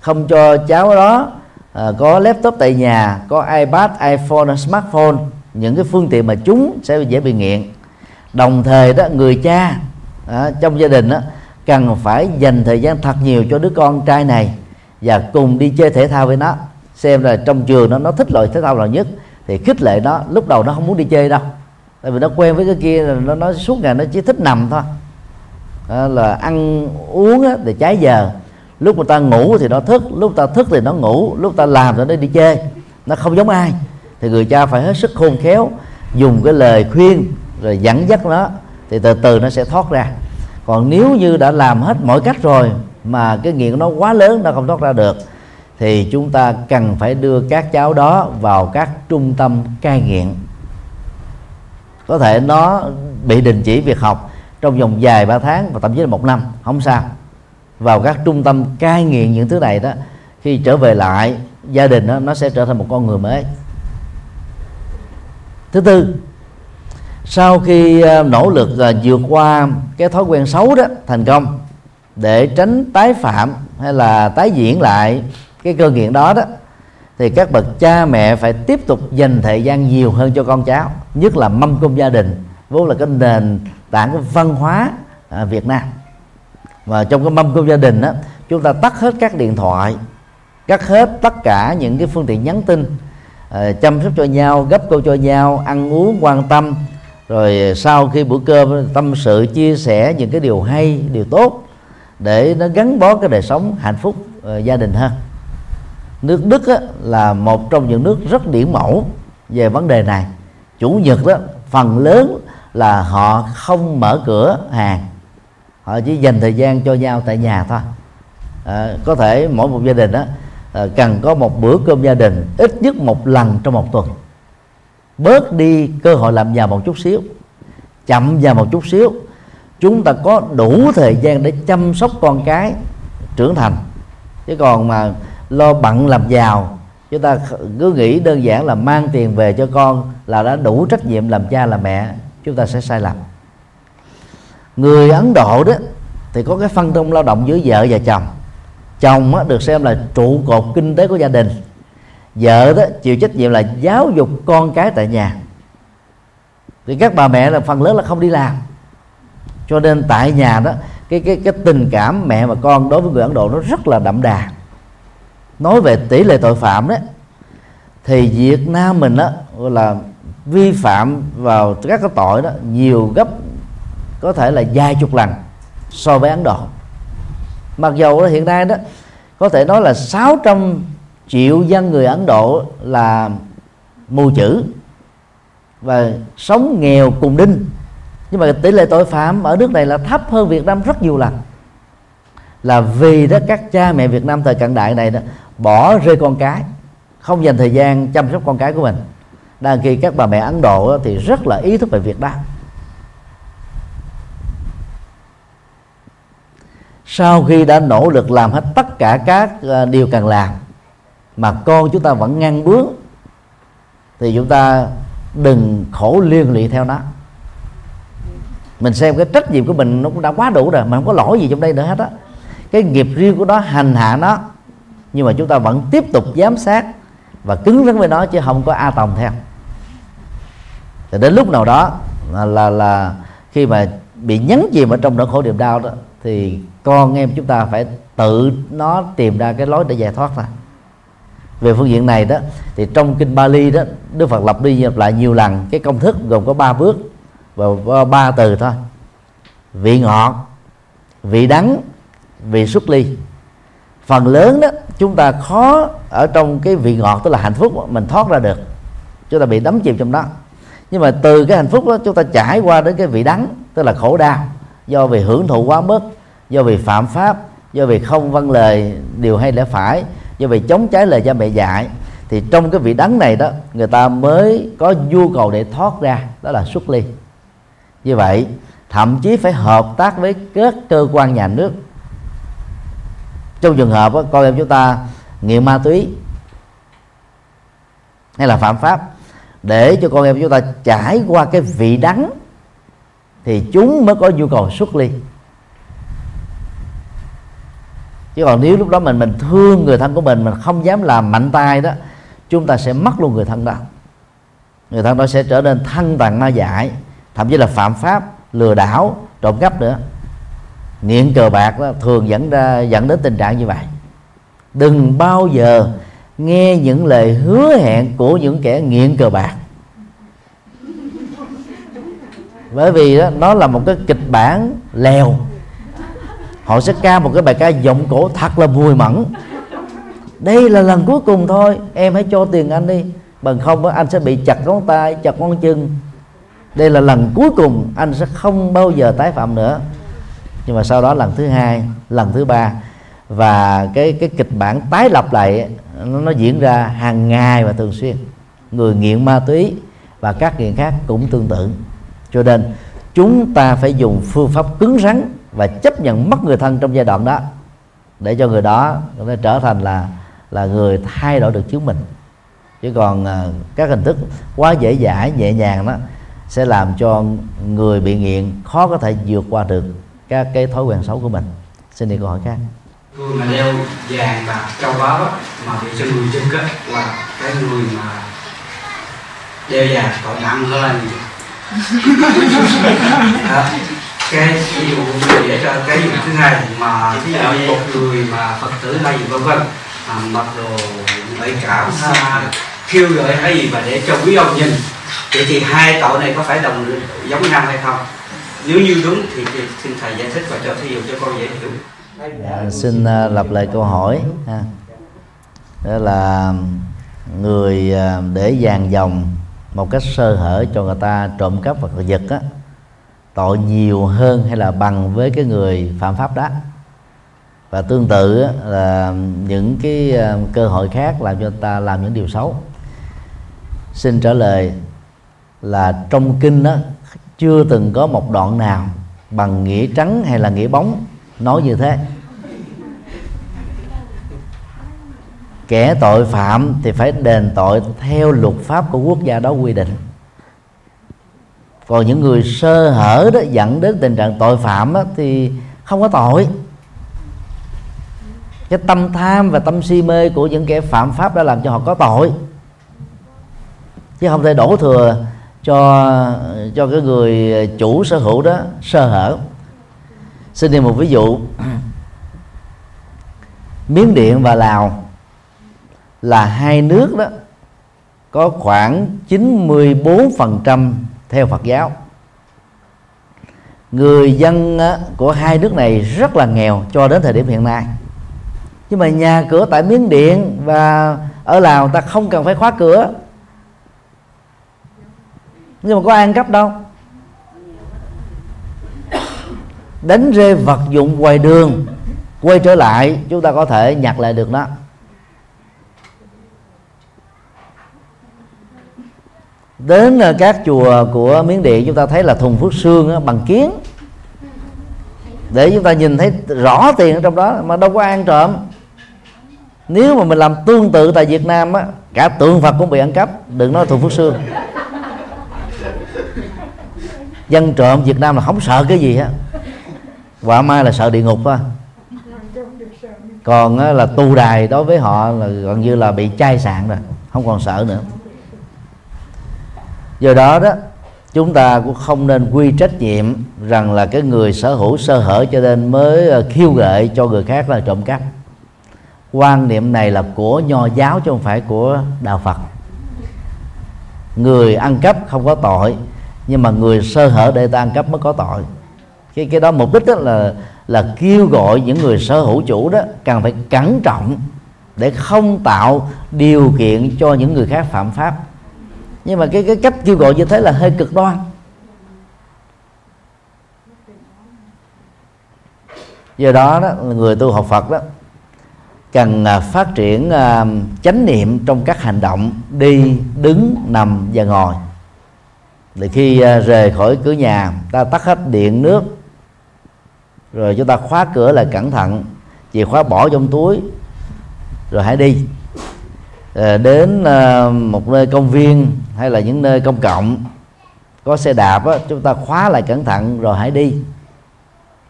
không cho cháu đó à, có laptop tại nhà có ipad iphone à, smartphone những cái phương tiện mà chúng sẽ dễ bị nghiện. Đồng thời đó người cha à, trong gia đình đó cần phải dành thời gian thật nhiều cho đứa con trai này và cùng đi chơi thể thao với nó. Xem là trong trường nó nó thích loại thể thao nào nhất thì khích lệ nó. Lúc đầu nó không muốn đi chơi đâu tại vì nó quen với cái kia là nó nó suốt ngày nó chỉ thích nằm thôi. À, là ăn uống á, thì trái giờ lúc người ta ngủ thì nó thức, lúc ta thức thì nó ngủ, lúc ta làm thì nó đi chơi. Nó không giống ai. Thì người cha phải hết sức khôn khéo, dùng cái lời khuyên, rồi dẫn dắt nó, thì từ từ nó sẽ thoát ra. Còn nếu như đã làm hết mọi cách rồi, mà cái nghiện nó quá lớn, nó không thoát ra được, thì chúng ta cần phải đưa các cháu đó vào các trung tâm cai nghiện. Có thể nó bị đình chỉ việc học trong vòng vài ba tháng và thậm chí là một năm, không sao vào các trung tâm cai nghiện những thứ này đó khi trở về lại gia đình đó, nó sẽ trở thành một con người mới. Thứ tư sau khi ờ, nỗ lực là vượt qua cái thói quen xấu đó thành công để tránh tái phạm hay là tái diễn lại cái cơ nghiện đó đó thì các bậc cha mẹ phải tiếp tục dành thời gian nhiều hơn cho con cháu nhất là mâm cung gia đình vốn là cái nền tảng của văn hóa ờ, Việt Nam và trong cái mâm cơm gia đình đó chúng ta tắt hết các điện thoại cắt hết tất cả những cái phương tiện nhắn tin ờ, chăm sóc cho nhau gấp câu cho nhau ăn uống quan tâm. Rồi sau khi bữa cơm tâm sự chia sẻ những cái điều hay điều tốt để nó gắn bó cái đời sống hạnh phúc uh, gia đình hơn nước Đức á, là một trong những nước rất điển mẫu về vấn đề này. Chủ nhật đó phần lớn là họ không mở cửa hàng họ chỉ dành thời gian cho nhau tại nhà thôi. À, có thể mỗi một gia đình đó à, cần có một bữa cơm gia đình ít nhất một lần trong một tuần. Bớt đi cơ hội làm giàu một chút xíu chậm giàu một chút xíu. Chúng ta có đủ thời gian để chăm sóc con cái trưởng thành. Chứ còn mà lo bận làm giàu chúng ta cứ nghĩ đơn giản là mang tiền về cho con là đã đủ trách nhiệm làm cha làm mẹ chúng ta sẽ sai lầm người ấn độ đó thì có cái phân công lao động giữa vợ và chồng. Chồng á, được xem là trụ cột kinh tế của gia đình. Vợ đó chịu trách nhiệm là giáo dục con cái tại nhà. Thì các bà mẹ là phần lớn là không đi làm. Cho nên tại nhà đó cái cái cái tình cảm mẹ và con đối với người Ấn Độ nó rất là đậm đà. Nói về tỷ lệ tội phạm đó thì Việt Nam mình đó là vi phạm vào các cái tội đó nhiều gấp có thể là vài chục lần so với Ấn Độ. Mặc dù hiện nay đó, có thể nói là 600 triệu dân người Ấn Độ là mù chữ và sống nghèo cùng đinh. Nhưng mà tỷ lệ tội phạm ở nước này là thấp hơn Việt Nam rất nhiều lần. Là vì đó các cha mẹ Việt Nam thời cận đại này đó, bỏ rơi con cái, không dành thời gian chăm sóc con cái của mình. Đang khi các bà mẹ Ấn Độ thì rất là ý thức về việc đó sau khi đã nỗ lực làm hết tất cả các ờ, điều cần làm mà con chúng ta vẫn ngăn bước thì chúng ta đừng khổ liên lụy theo nó. Mình xem cái trách nhiệm của mình nó cũng đã quá đủ rồi mà không có lỗi gì trong đây nữa hết á. Cái nghiệp riêng của nó hành hạ nó nhưng mà chúng ta vẫn tiếp tục giám sát và cứng rắn với nó chứ không có a tòng theo. Thì đến lúc nào đó là là, là khi mà bị nhấn chìm ở trong nỗi khổ niềm đau đó thì con em chúng ta phải tự nó tìm ra cái lối để giải thoát ra về phương diện này đó thì trong kinh Bali đó Đức Phật lập đi lặp lại nhiều lần cái công thức gồm có ba bước và ba từ thôi. Vị ngọt vị đắng vị xuất ly. Phần lớn đó chúng ta khó ở trong cái vị ngọt tức là hạnh phúc mình thoát ra được. Chúng ta bị đắm chìm trong đó. Nhưng mà từ cái hạnh phúc đó chúng ta trải qua đến cái vị đắng tức là khổ đau do vì hưởng thụ quá mức do vì phạm pháp do vì không văn lời điều hay lẽ phải do vì chống trái lời cha mẹ dạy thì trong cái vị đắng này đó người ta mới có nhu cầu để thoát ra đó là xuất ly. Như vậy thậm chí phải hợp tác với các cơ quan nhà nước. Trong trường hợp đó, con em chúng ta nghiện ma túy hay là phạm pháp để cho con em chúng ta trải qua cái vị đắng thì chúng mới có nhu cầu xuất ly. Chứ còn nếu lúc đó mình mình thương người thân của mình mình không dám làm mạnh tay đó, chúng ta sẽ mất luôn người thân đó. Người thân đó sẽ trở nên thân tàn ma dại, thậm chí là phạm pháp, lừa đảo, trộm cắp nữa. Nghiện cờ bạc đó thường dẫn ra, dẫn đến tình trạng như vậy. Đừng bao giờ nghe những lời hứa hẹn của những kẻ nghiện cờ bạc bởi vì đó nó là một cái kịch bản lèo. Họ sẽ ca một cái bài ca giọng cổ thật là vui mẫn đây là lần cuối cùng thôi em hãy cho tiền anh đi. Bằng không anh sẽ bị chặt ngón tay chặt ngón chân. Đây là lần cuối cùng anh sẽ không bao giờ tái phạm nữa. Nhưng mà sau đó lần thứ hai lần thứ ba. Và cái cái kịch bản tái lập lại nó, nó diễn ra hàng ngày và thường xuyên. Người nghiện ma túy và các nghiện khác cũng tương tự cho nên chúng ta phải dùng phương pháp cứng rắn và chấp nhận mất người thân trong giai đoạn đó để cho người đó có thể trở thành là là người thay đổi được chính mình. Chứ còn uh, các hình thức quá dễ dãi nhẹ nhàng đó sẽ làm cho người bị nghiện khó có thể vượt qua được các cái thói quen xấu của mình. Xin đi câu hỏi khác. Người mà đeo vàng bạc châu báu mà bị cho người chân kết là cái người mà đeo vàng tội nặng hơn là à, cái ví dụ để cho cái vụ thứ hai mà ví dụ một người mà phật tử hay gì vân vân à, mặc đồ bảy cảm xa khiêu gợi hay gì và để cho quý ông nhìn vậy thì hai tội này có phải đồng giống nhau hay không nếu như đúng thì, thì xin thầy giải thích và cho thí dụ cho con dễ hiểu Dạ, xin uh, lặp lại câu hỏi ha. đó là người à, để vàng dòng một cách sơ hở cho người ta trộm cắp vật giật á tội nhiều hơn hay là bằng với cái người phạm pháp đó. Và tương tự á, là những cái ờ, cơ hội khác làm cho ta làm những điều xấu. Xin trả lời là trong kinh đó chưa từng có một đoạn nào bằng nghĩa trắng hay là nghĩa bóng nói như thế. Kẻ tội phạm thì phải đền tội theo luật pháp của quốc gia đó quy định. Còn những người sơ hở đó dẫn đến tình trạng tội phạm đó, thì không có tội. Cái tâm tham và tâm si mê của những kẻ phạm pháp đã làm cho họ có tội. Chứ không thể đổ thừa cho cho cái người chủ sở hữu đó sơ hở. Xin đi một ví dụ. Miến điện và lào là hai nước đó có khoảng 94% theo Phật giáo. Người dân của hai nước này rất là nghèo cho đến thời điểm hiện nay. Nhưng mà nhà cửa tại Miến Điện và ở Lào ta không cần phải khóa cửa. Nhưng mà có ăn cắp đâu? Đánh rơi vật dụng ngoài đường, quay trở lại, chúng ta có thể nhặt lại được đó đến ờ, các chùa của miến điện chúng ta thấy là thùng phước xương bằng kiến. Để chúng ta nhìn thấy rõ tiền ở trong đó mà đâu có ăn trộm. Nếu mà mình làm tương tự tại Việt Nam á cả tượng Phật cũng bị ăn cắp. Đừng nói thùng phước xương dân trộm Việt Nam là không sợ cái gì á. Quả mai là sợ địa ngục thôi còn á, là tu đài đối với họ là gần như là bị chai sạn rồi không còn sợ nữa do đó đó, chúng ta cũng không nên quy trách nhiệm rằng là cái người sở hữu, sơ hở cho nên mới ờ, khiêu gợi cho người khác là trộm cắp. Quan niệm này là của nho giáo chứ không phải của đạo phật. Người ăn cắp không có tội, nhưng mà người sơ hở để ta ăn cắp mới có tội. Cái cái đó mục đích đó là là kêu gọi những người sở hữu chủ đó cần phải cẩn trọng để không tạo điều kiện cho những người khác phạm pháp nhưng mà cái cái cách kêu gọi như thế là hơi cực đoan. Do đó đó, người tu học Phật đó, cần à, phát triển à, chánh niệm trong các hành động đi, đứng, nằm và ngồi. Để khi à, rời khỏi cửa nhà, ta tắt hết điện, nước, rồi chúng ta khóa cửa lại cẩn thận, chìa khóa bỏ trong túi, rồi hãy đi. Ờ, đến ờ, một nơi công viên hay là những nơi công cộng có xe đạp á, chúng ta khóa lại cẩn thận rồi hãy đi.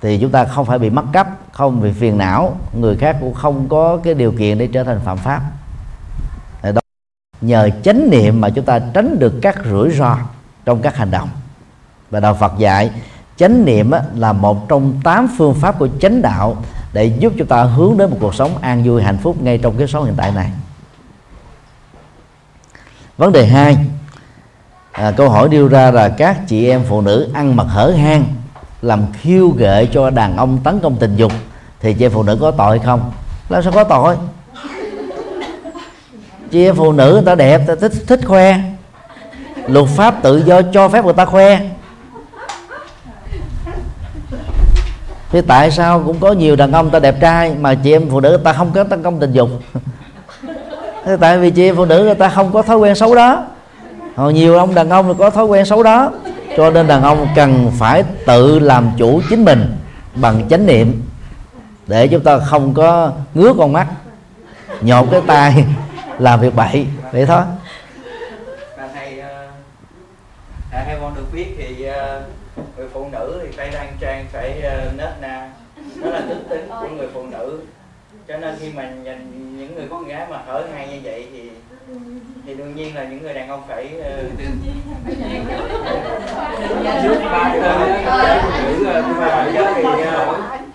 Thì chúng ta không phải bị mất cấp không bị phiền não người khác cũng không có cái điều kiện để trở thành phạm pháp. Ờ, đó. nhờ chánh niệm mà chúng ta tránh được các rủi ro trong các hành động. Và đạo Phật dạy chánh niệm là một trong tám phương pháp của chánh đạo để giúp chúng ta hướng đến một cuộc sống an vui hạnh phúc ngay trong cái sống hiện tại này vấn đề hai à, câu hỏi đưa ra là các chị em phụ nữ ăn mặc hở hang làm khiêu gợi cho đàn ông tấn công tình dục thì chị em phụ nữ có tội không? Làm sao có tội? Chị em phụ nữ người ta đẹp ta thích thích khoe. Luật pháp tự do cho phép người ta khoe. Thì tại sao cũng có nhiều đàn ông ta đẹp trai mà chị em phụ nữ ta không có tấn công tình dục? Thế tại vì chị em phụ nữ người ta không có thói quen xấu đó. Còn nhiều ông đàn ông có thói quen xấu đó. Cho nên đàn ông cần phải tự làm chủ chính mình bằng chánh niệm để chúng ta không có ngứa con mắt nhột cái tay làm việc bậy. Vậy thôi. Thầy ờ, à, theo con được biết thì ờ, người phụ nữ thì phải đang trang phải ờ, nết na. Đó là đức tính của người phụ nữ. Cho nên khi mà nhìn gái mà hở hang như vậy thì thì đương nhiên là những người đàn ông phải uh, trước ba nữ mà thì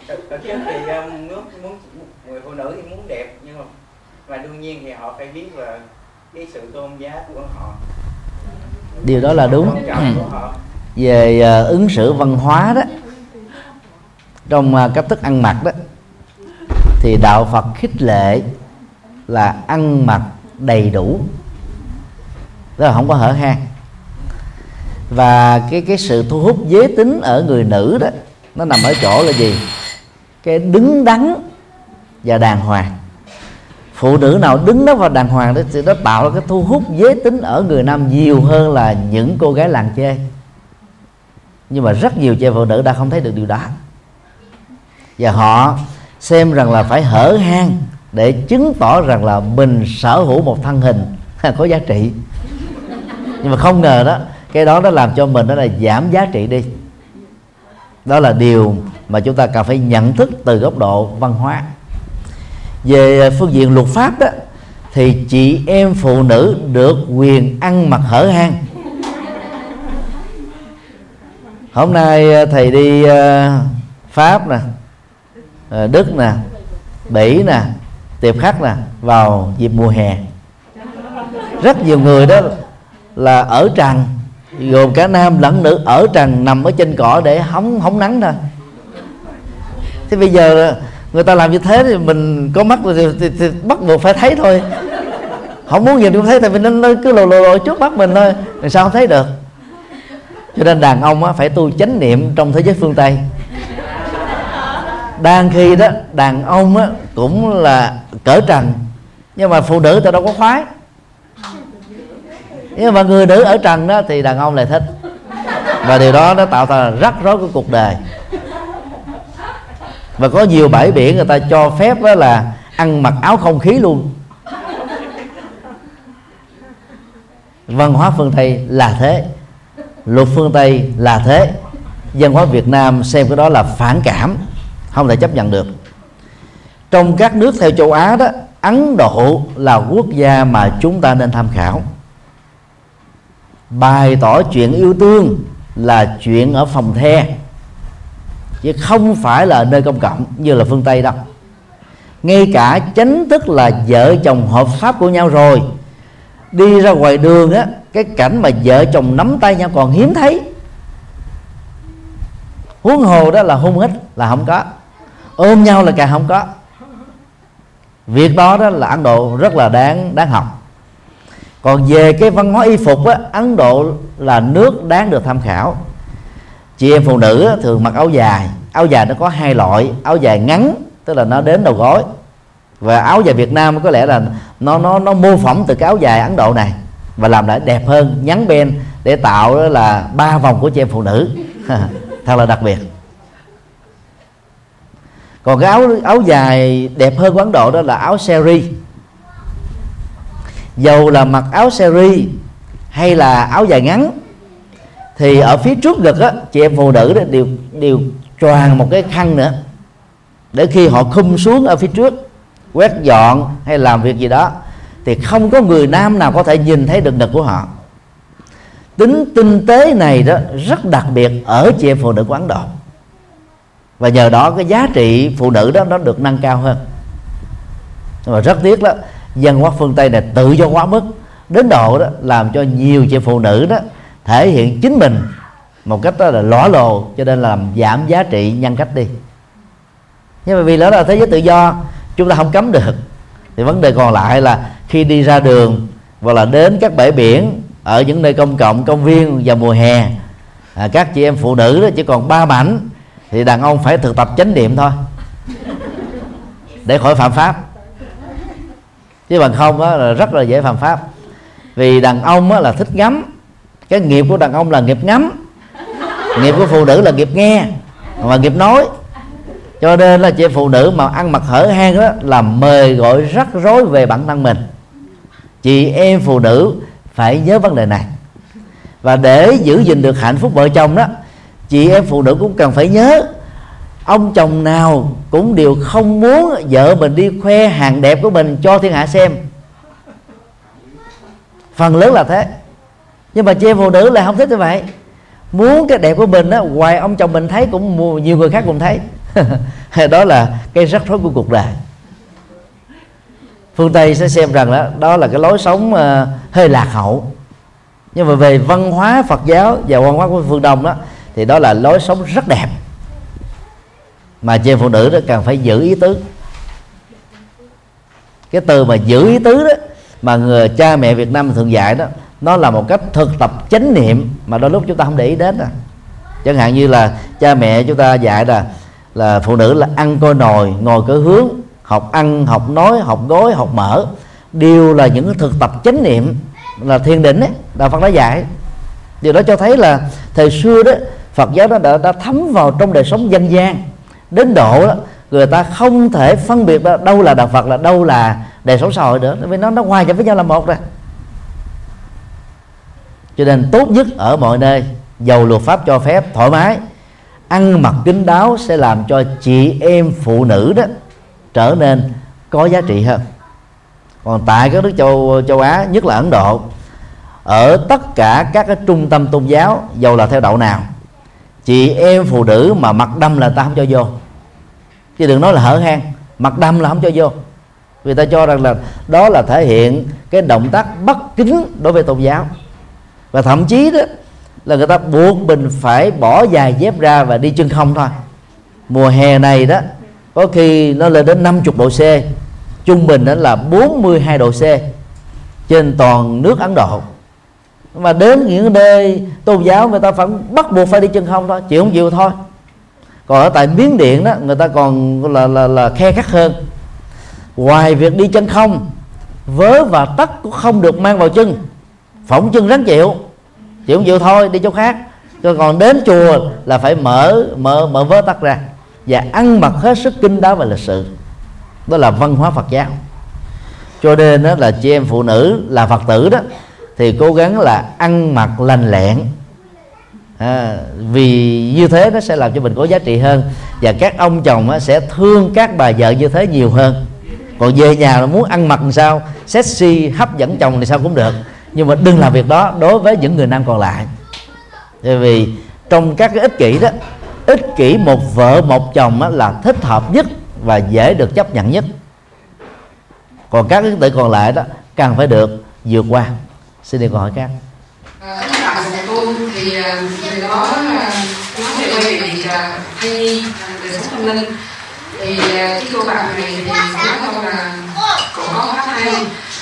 thực chất thì ờ, muốn muốn người phụ nữ thì muốn đẹp nhưng mà và đương nhiên thì họ phải biết là cái sự tôn giá của họ. Điều đó là đúng. Về uh, ứng xử văn hóa đó trong uh, cách thức ăn mặc đó thì đạo Phật khích lệ là ăn mặc đầy đủ. Tức là không có hở hang và cái cái sự thu hút giới tính ở người nữ đó, nó nằm ở chỗ là gì? Cái đứng đắn và đàng hoàng. Phụ nữ nào đứng đó và đàng hoàng đó thì nó tạo ra cái thu hút giới tính ở người nam nhiều hơn là những cô gái làng chê. Nhưng mà rất nhiều chị phụ nữ đã không thấy được điều đó. Và họ xem rằng là phải hở hang để chứng tỏ rằng là mình sở hữu một thân hình có giá trị. Nhưng mà không ngờ đó, cái đó nó làm cho mình đó là giảm giá trị đi. Đó là điều mà chúng ta cần phải nhận thức từ góc độ văn hóa. Về phương diện luật pháp đó, thì chị em phụ nữ được quyền ăn mặc hở hang. Hôm nay ờ, thầy đi ờ, pháp nè ờ, đức nè, bỉ nè tiệp khắc nè vào dịp mùa hè. Rất nhiều người đó là ở trần gồm cả nam lẫn nữ ở trần nằm ở trên cỏ để hóng hóng nắng thôi. Thế bây giờ người ta làm như thế thì mình có mắt thì, thì, thì bắt buộc phải thấy thôi. Không muốn nhìn cũng thấy tại vì nó, nó cứ lồ lồ lồ trước mắt mình thôi. Làm sao không thấy được? Cho nên đàn ông á, phải tu chánh niệm trong thế giới phương tây. Đang khi đó đàn ông á, cũng là cỡ trần. Nhưng mà phụ nữ ta đâu có khoái. Nhưng mà người nữ ở trần đó thì đàn ông lại thích. Và điều đó nó tạo ra rắc rối của cuộc đời. Và có nhiều bãi biển người ta cho phép đó là ăn mặc áo không khí luôn. Văn hóa phương tây là thế. Luật phương tây là thế. Văn hóa việt nam xem cái đó là phản cảm. Không thể chấp nhận được trong các nước theo châu á đó, ấn độ là quốc gia mà chúng ta nên tham khảo. Bày tỏ chuyện yêu thương là chuyện ở phòng the, chứ không phải là nơi công cộng như là phương tây đâu. Ngay cả chánh thức là vợ chồng hợp pháp của nhau rồi, đi ra ngoài đường á, cái cảnh mà vợ chồng nắm tay nhau còn hiếm thấy. Huống hồ đó là hôn hít là không có, ôm nhau là càng không có việc đó đó là ấn độ rất là đáng đáng học. Còn về cái văn hóa y phục á ấn độ là nước đáng được tham khảo. Chị em phụ nữ á, thường mặc áo dài. Áo dài nó có hai loại áo dài ngắn tức là nó đến đầu gối và áo dài Việt Nam có lẽ là nó nó nó mô phỏng từ cái áo dài Ấn Độ này và làm lại đẹp hơn nhắn ben để tạo đó là ba vòng của chị em phụ nữ. Thật là đặc biệt còn cái áo áo dài đẹp hơn quán Độ đó là áo seri dầu là mặc áo seri hay là áo dài ngắn, thì ở phía trước ngực á, chị em phụ nữ đó đều đều choàng một cái khăn nữa, để khi họ khum xuống ở phía trước, quét dọn hay làm việc gì đó, thì không có người nam nào có thể nhìn thấy được ngực của họ. Tính tinh tế này đó rất đặc biệt ở chị em phụ nữ quán Độ và nhờ đó cái giá trị phụ nữ đó nó được nâng cao hơn. Nhưng mà rất tiếc đó dân hóa phương Tây này tự do quá mức đến độ đó làm cho nhiều chị phụ nữ đó thể hiện chính mình một cách đó là lõa lồ cho nên là làm giảm giá trị nhân cách đi. Nhưng mà vì đó là thế giới tự do chúng ta không cấm được. Thì vấn đề còn lại là khi đi ra đường hoặc là đến các bãi biển ở những nơi công cộng công viên vào mùa hè à, các chị em phụ nữ đó chỉ còn ba mảnh thì đàn ông phải thực tập chánh niệm thôi. Để khỏi phạm pháp. Chứ bằng không á, là rất là dễ phạm pháp. Vì đàn ông á, là thích ngắm. Cái nghiệp của đàn ông là nghiệp ngắm. Nghiệp của phụ nữ là nghiệp nghe và nghiệp nói. Cho nên là chị phụ nữ mà ăn mặc hở hang đó là mời gọi rắc rối về bản thân mình. Chị em phụ nữ phải nhớ vấn đề này. Và để giữ gìn được hạnh phúc vợ chồng đó chị em phụ nữ cũng cần phải nhớ ông chồng nào cũng đều không muốn vợ mình đi khoe hàng đẹp của mình cho thiên hạ xem. Phần lớn là thế. Nhưng mà chị em phụ nữ lại không thích như vậy. Muốn cái đẹp của mình á ngoài ông chồng mình thấy cũng nhiều người khác cũng thấy. Đó là cái rắc rối của cuộc đời. Phương tây sẽ xem rằng đó đó là cái lối sống uh, hơi lạc hậu. Nhưng mà về văn hóa phật giáo và văn hóa của phương đông đó thì đó là lối sống rất đẹp. Mà trên phụ nữ đó cần phải giữ ý tứ. Cái từ mà giữ ý tứ đó, mà người, cha mẹ Việt Nam thường dạy đó, nó là một cách thực tập chánh niệm mà đôi lúc chúng ta không để ý đến à. chẳng hạn như là cha mẹ chúng ta dạy là là phụ nữ là ăn coi nồi, ngồi cỡ hướng, học ăn, học nói, học gối, học mở. Đều là những thực tập chánh niệm là thiền định ấy, đạo Phật đã dạy. Điều đó cho thấy là thời xưa đó Phật giáo nó đã, đã thấm vào trong đời sống dân gian. Đến độ đó người ta không thể phân biệt đâu là đạo Phật là đâu là đời sống xã hội nữa. Vì nó nó hòa nhập với nhau là một rồi. Cho nên tốt nhất ở mọi nơi dầu luật pháp cho phép thoải mái. Ăn mặc kín đáo sẽ làm cho chị em phụ nữ đó trở nên có giá trị hơn. Còn tại các nước châu châu Á nhất là Ấn Độ ở tất cả các cái trung tâm tôn giáo dầu là theo đạo nào? Chị em phụ nữ mà mặc đâm là ta không cho vô. Chứ đừng nói là hở hang mặc đâm là không cho vô. Vì ta cho rằng là đó là thể hiện cái động tác bất kính đối với tôn giáo. Và thậm chí đó là người ta buộc mình phải bỏ dài dép ra và đi chân không thôi. Mùa hè này đó, có khi nó lên đến 50 độ C, trung bình đó là 42 độ C trên toàn nước Ấn Độ mà đến những nơi tôn giáo người ta vẫn bắt buộc phải đi chân không thôi, chịu không chịu thôi. Còn ở tại miến điện đó, người ta còn là là là khe khắc hơn. Ngoài việc đi chân không, vớ và tất cũng không được mang vào chân. Phỏng chân rắn chịu chịu không chịu thôi, đi chỗ khác. Còn đến chùa là phải mở mở mở vớ tắt ra và ăn mặc hết sức kinh đáo và lịch sự. Đó là văn hóa Phật giáo. Cho nên đó là chị em phụ nữ là Phật tử đó thì cố gắng là ăn mặc lành lẹn. À, vì như thế nó sẽ làm cho mình có giá trị hơn và các ông chồng á, sẽ thương các bà vợ như thế nhiều hơn. Còn về nhà là muốn ăn mặc làm sao sexy hấp dẫn chồng thì sao cũng được. Nhưng mà đừng làm việc đó đối với những người nam còn lại. Bởi vì trong các cái ích kỷ đó ích kỷ một vợ một chồng á, là thích hợp nhất và dễ được chấp nhận nhất. Còn các cái tự còn lại đó cần phải được vượt qua xin được câu hỏi khác à, các bạn của cô thì à, người đó à, nói về quay về việc thai nhi đời sống tâm linh. Thì à, cái cô bạn này thì nói câu là cổ có phát thai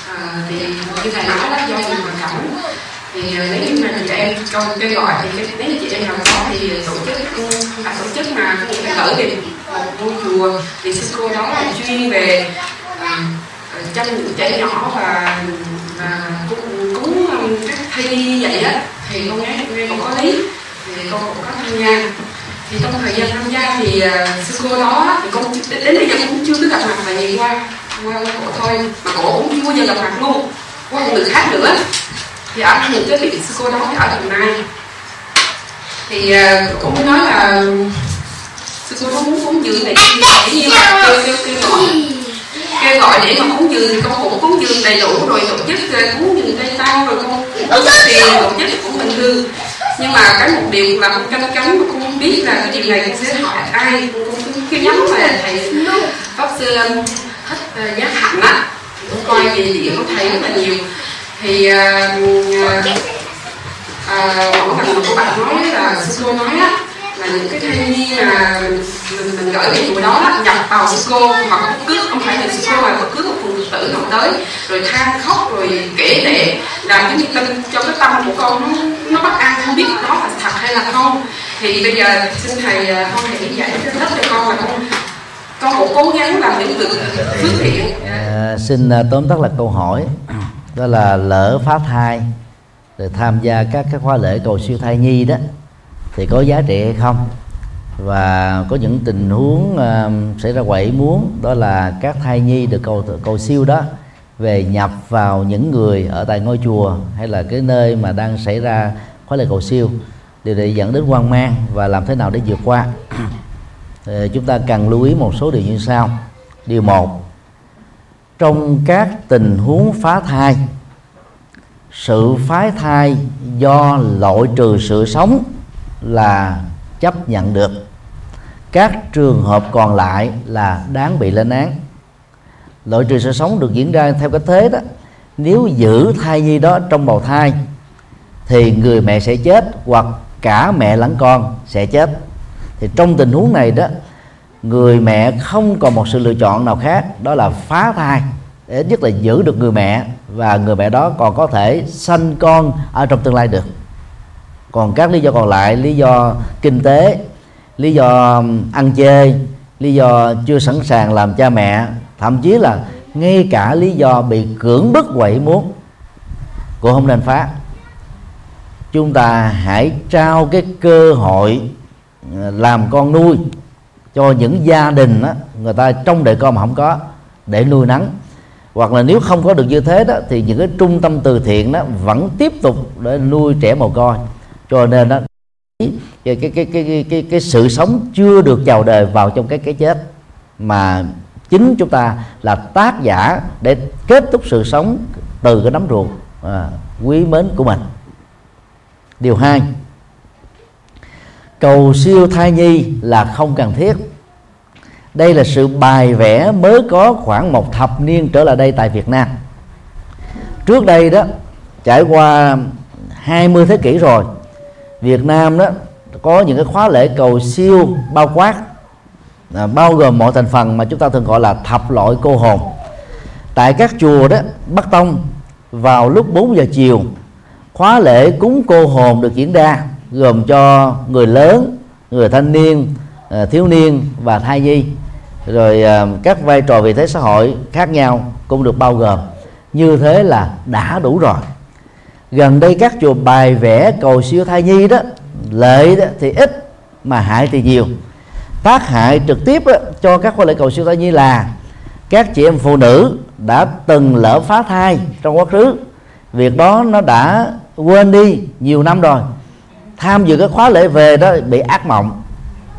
à, thì như thầy nói đó do nhiều hoàn cảnh thì nếu như mà chị em câu kêu gọi thì nếu như chị em nào có thì tổ chức ừ, không phải tổ chức mà cũng phải cử thì một ngôi chùa thì sư cô đó là chuyên về chăm những trẻ nhỏ và, và cúng, các các thi như vậy á thì con nghe em cũng có lý thì con cũng có tham gia. Thì trong thời gian tham gia thì uh, sư cô đó thì con đến bây giờ cũng chưa có gặp mặt mà nhìn qua qua cổ thôi mà cổ cũng chưa bao giờ gặp mặt luôn. Qua một người khác nữa. Thì ở một cái vị sư cô đó thì ở đồng nai. Thì uh, cũng nói là sư cô đó muốn cúng dường này dĩ như là kêu kêu kêu gọi kêu gọi để mà cúng dường con cũng cúng dường đầy đủ rồi tổ chức cúng dường tây tao rồi con cũng tiền tổ chức cũng bình thường. Nhưng mà cái một điều là con canh cánh mà con không biết là cái chuyện này con sẽ hỏi ai. Con cứ cái nhắm là thầy pháp sư um, thích uh, giác hạnh á. Con coi về điện con thấy rất là nhiều. Thì uh, uh, mỗi lần mà bạn nói là sư cô nói á là những cái thai nhi mà mình, mình gửi cái chùa đó nhập vào sư cô mà bất cứ không phải là sư cô mà bất cứ một phụ tử nào tới rồi than khóc rồi kể lệ làm cái tâm tin cho cái tâm của con nó nó bất an không biết đó là thật hay là không. Thì bây giờ xin thầy à, con hãy giải thích cho con là con con cũng cố gắng làm những việc phước thiện. À, xin à, tóm tắt là câu hỏi đó là lỡ phá thai rồi tham gia các cái khóa lễ cầu siêu thai nhi đó thì có giá trị hay không? Và có những tình huống uh, xảy ra quậy muốn đó là các thai nhi được cầu cầu siêu đó về nhập vào những người ở tại ngôi chùa hay là cái nơi mà đang xảy ra khóa lễ cầu siêu điều này dẫn đến hoang mang và làm thế nào để vượt qua? Thì ờ, chúng ta cần lưu ý một số điều như sau. Điều một trong các tình huống phá thai sự phá thai do loại trừ sự sống là chấp nhận được. Các trường hợp còn lại là đáng bị lên án. Loại trừ sự sống được diễn ra theo cái thế đó, nếu giữ thai nhi đó trong bào thai, thì người mẹ sẽ chết hoặc cả mẹ lẫn con sẽ chết. Thì trong tình huống này đó, người mẹ không còn một sự lựa chọn nào khác, đó là phá thai. Để nhất là giữ được người mẹ và người mẹ đó còn có thể sanh con ở trong tương lai được còn các lý do còn lại lý do kinh tế lý do ăn chê lý do chưa sẵn sàng làm cha mẹ thậm chí là ngay cả lý do bị cưỡng bức quậy muốn cũng không nên phá. Chúng ta hãy trao cái cơ hội ờ, làm con nuôi cho những gia đình đó, người ta trong đời con mà không có để nuôi nắng. Hoặc là nếu không có được như thế đó thì những cái trung tâm từ thiện đó vẫn tiếp tục để nuôi trẻ mồ côi cho nên đó cái cái cái cái cái, cái, sự sống chưa được chào đời vào trong cái cái chết. Mà chính chúng ta là tác giả để kết thúc sự sống từ cái nấm ruột à, quý mến của mình. Điều hai cầu siêu thai nhi là không cần thiết. Đây là sự bài vẽ mới có khoảng một thập niên trở lại đây tại Việt Nam. Trước đây đó trải qua 20 thế kỷ rồi Việt Nam đó có những cái khóa lễ cầu siêu bao quát. À, bao gồm mọi thành phần mà chúng ta thường gọi là thập loại cô hồn. Tại các chùa đó Bắc Tông vào lúc 4 giờ chiều khóa lễ cúng cô hồn được diễn ra gồm cho người lớn người thanh niên à, thiếu niên và thai nhi. Rồi à, các vai trò vị thế xã hội khác nhau cũng được bao gồm. Như thế là đã đủ rồi gần đây các chùa bài vẽ cầu siêu thai nhi đó lợi đó thì ít mà hại thì nhiều. Tác hại trực tiếp đó, cho các khóa lễ cầu siêu thai nhi là các chị em phụ nữ đã từng lỡ phá thai trong quá khứ. Việc đó nó đã quên đi nhiều năm rồi. Tham dự cái khóa lễ về đó bị ác mộng.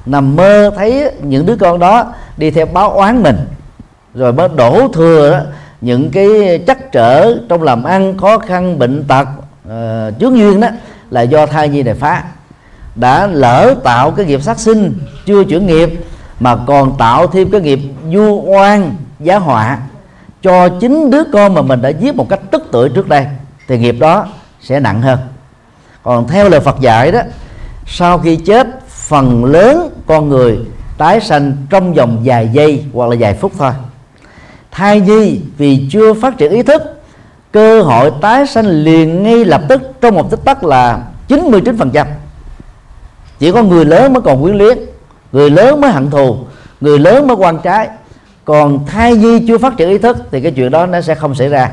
Nằm mơ thấy những đứa con đó đi theo báo oán mình. Rồi mới đổ thừa đó, những cái chắc trở trong làm ăn khó khăn bệnh tật uh, chướng duyên đó là do thai nhi này phá. Đã lỡ tạo cái nghiệp sát sinh chưa chuyển nghiệp mà còn tạo thêm cái nghiệp du oan giá họa cho chính đứa con mà mình đã giết một cách tức tưởi trước đây thì nghiệp đó sẽ nặng hơn. Còn theo lời Phật dạy đó sau khi chết phần lớn con người tái sanh trong vòng vài giây hoặc là vài phút thôi thai nhi vì chưa phát triển ý thức, cơ hội tái sanh liền ngay lập tức trong một tích tắc là 99% chỉ có người lớn mới còn quyến luyến, người lớn mới hận thù, người lớn mới quan trái. Còn thai nhi chưa phát triển ý thức thì cái chuyện đó nó sẽ không xảy ra.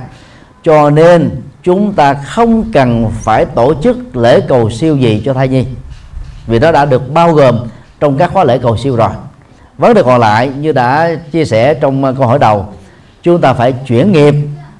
Cho nên chúng ta không cần phải tổ chức lễ cầu siêu gì cho thai nhi. Vì nó đã được bao gồm trong các khóa lễ cầu siêu rồi. Vấn đề còn lại như đã chia sẻ trong ờ, câu hỏi đầu chúng ta phải chuyển nghiệp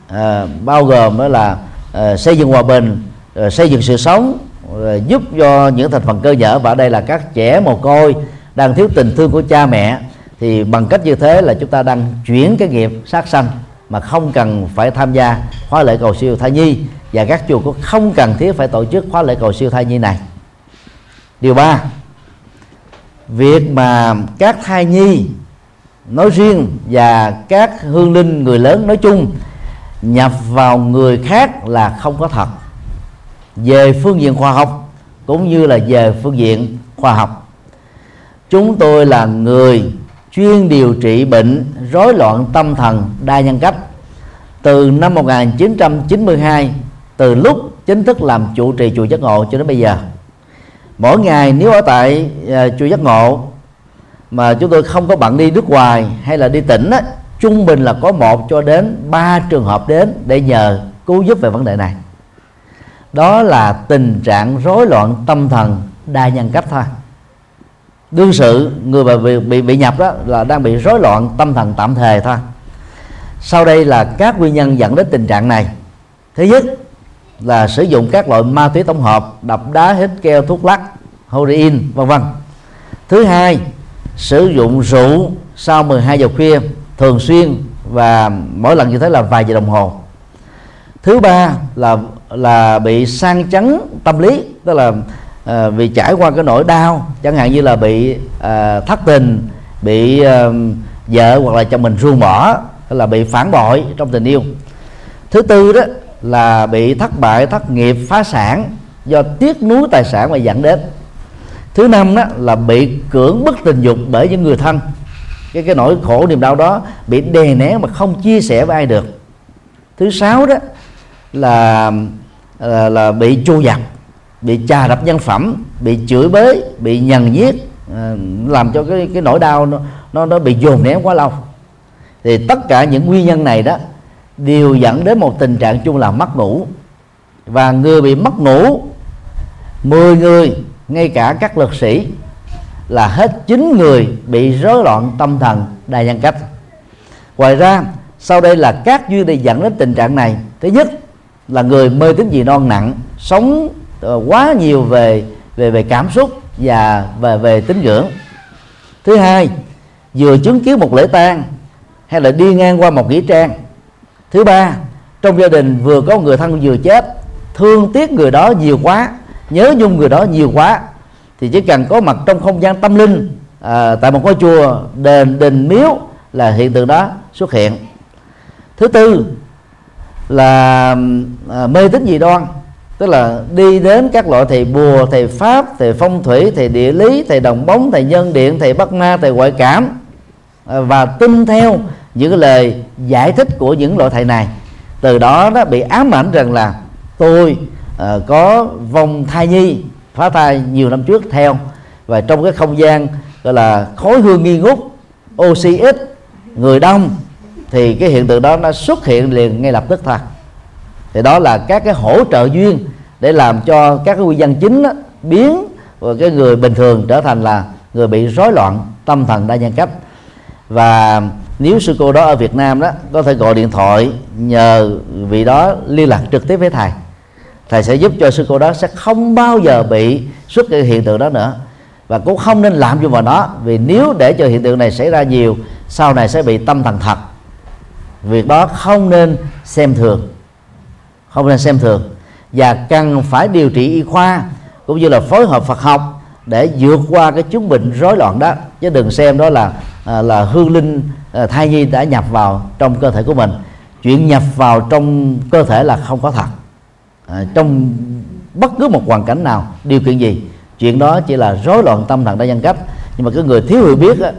à, bao gồm đó là à, xây dựng hòa bình à, xây dựng sự sống à, giúp cho những thành phần cơ nhở và ở đây là các trẻ mồ côi đang thiếu tình thương của cha mẹ. Thì bằng cách như thế là chúng ta đang chuyển cái nghiệp sát sanh mà không cần phải tham gia khóa lễ cầu siêu thai nhi. Và các chùa cũng không cần thiết phải tổ chức khóa lễ cầu siêu thai nhi này. Điều ba việc mà các thai nhi nói riêng và các hương linh người lớn nói chung nhập vào người khác là không có thật. Về phương diện khoa học cũng như là về phương diện khoa học chúng tôi là người chuyên điều trị bệnh rối loạn tâm thần đa nhân cách từ năm 1992 từ lúc chính thức làm chủ trì chùa giác ngộ cho đến bây giờ. Mỗi ngày nếu ở tại uh, chùa giác ngộ mà chúng tôi không có bận đi nước ngoài hay là đi tỉnh á, trung bình là có một cho đến ba trường hợp đến để nhờ cứu giúp về vấn đề này. Đó là tình trạng rối loạn tâm thần đa nhân cách thôi. Đương sự người mà bị, bị bị nhập đó là đang bị rối loạn tâm thần tạm thời thôi. Sau đây là các nguyên nhân dẫn đến tình trạng này. Thứ nhất là sử dụng các loại ma túy tổng hợp đập đá hít keo thuốc lắc heroin vân vân. Thứ hai sử dụng rượu sau 12 giờ khuya thường xuyên và mỗi lần như thế là vài giờ đồng hồ. Thứ ba là là bị sang chấn tâm lý tức là ờ, à, vì trải qua cái nỗi đau chẳng hạn như là bị à, thất tình bị à, vợ hoặc là chồng mình ruồng bỏ hay là bị phản bội trong tình yêu. Thứ tư đó là bị thất bại thất nghiệp phá sản do tiếc nuối tài sản mà dẫn đến thứ năm đó là bị cưỡng bức tình dục bởi những người thân. Cái cái nỗi khổ niềm đau đó bị đè nén mà không chia sẻ với ai được. Thứ sáu đó là là, là bị chu dập bị trà đập nhân phẩm bị chửi bới bị nhằn nhiếc à, làm cho cái cái nỗi đau nó nó, nó bị dồn nén quá lâu. Thì tất cả những nguyên nhân này đó đều dẫn đến một tình trạng chung là mất ngủ. Và người bị mất ngủ 10 người ngay cả các lực sĩ là hết 9 người bị rối loạn tâm thần đa nhân cách. Ngoài ra, sau đây là các duyên để dẫn đến tình trạng này. Thứ nhất là người mê tín dị non nặng, sống ờ, quá nhiều về về về cảm xúc và về về tín ngưỡng. Thứ hai, vừa chứng kiến một lễ tang hay là đi ngang qua một nghĩa trang. Thứ ba, trong gia đình vừa có người thân vừa chết, thương tiếc người đó nhiều quá nhớ nhung người đó nhiều quá. Thì chỉ cần có mặt trong không gian tâm linh à, tại một ngôi chùa đền đình miếu là hiện tượng đó xuất hiện. Thứ tư là à, mê tín dị đoan tức là đi đến các loại thầy bùa thầy pháp thầy phong thủy thầy địa lý thầy đồng bóng thầy nhân điện thầy bắt ma thầy ngoại cảm à, và tin theo những cái lời giải thích của những loại thầy này. Từ đó đó bị ám ảnh rằng là tôi uh, có vong thai nhi phá thai nhiều năm trước theo và trong cái không gian gọi là khối hương nghi ngút oxy ít người đông thì cái hiện tượng đó nó xuất hiện liền ngay lập tức thôi. Thì đó là các cái hỗ trợ duyên để làm cho các cái nguyên nhân chính đó, biến và cái người bình thường trở thành là người bị rối loạn tâm thần đa nhân cách. Và nếu sư cô đó ở Việt Nam đó có thể gọi điện thoại nhờ vị đó liên lạc trực tiếp với thầy thầy sẽ giúp cho sư cô đó sẽ không bao giờ bị xuất hiện hiện tượng đó nữa. Và cũng không nên làm cho vào nó, vì nếu để cho hiện tượng này xảy ra nhiều, sau này sẽ bị tâm thần thật. Việc đó không nên xem thường. Không nên xem thường. Và cần phải điều trị y khoa, cũng như là phối hợp Phật học để vượt qua cái chứng bệnh rối loạn đó. Chứ đừng xem đó là à, là hương linh à, thai nhi đã nhập vào trong cơ thể của mình. Chuyện nhập vào trong cơ thể là không có thật à, trong bất cứ một hoàn cảnh nào điều kiện gì chuyện đó chỉ là rối loạn tâm thần đa nhân cách. Nhưng mà cái người thiếu hiểu biết á,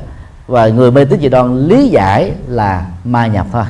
và người mê tín dị đoan lý giải là ma nhập thôi.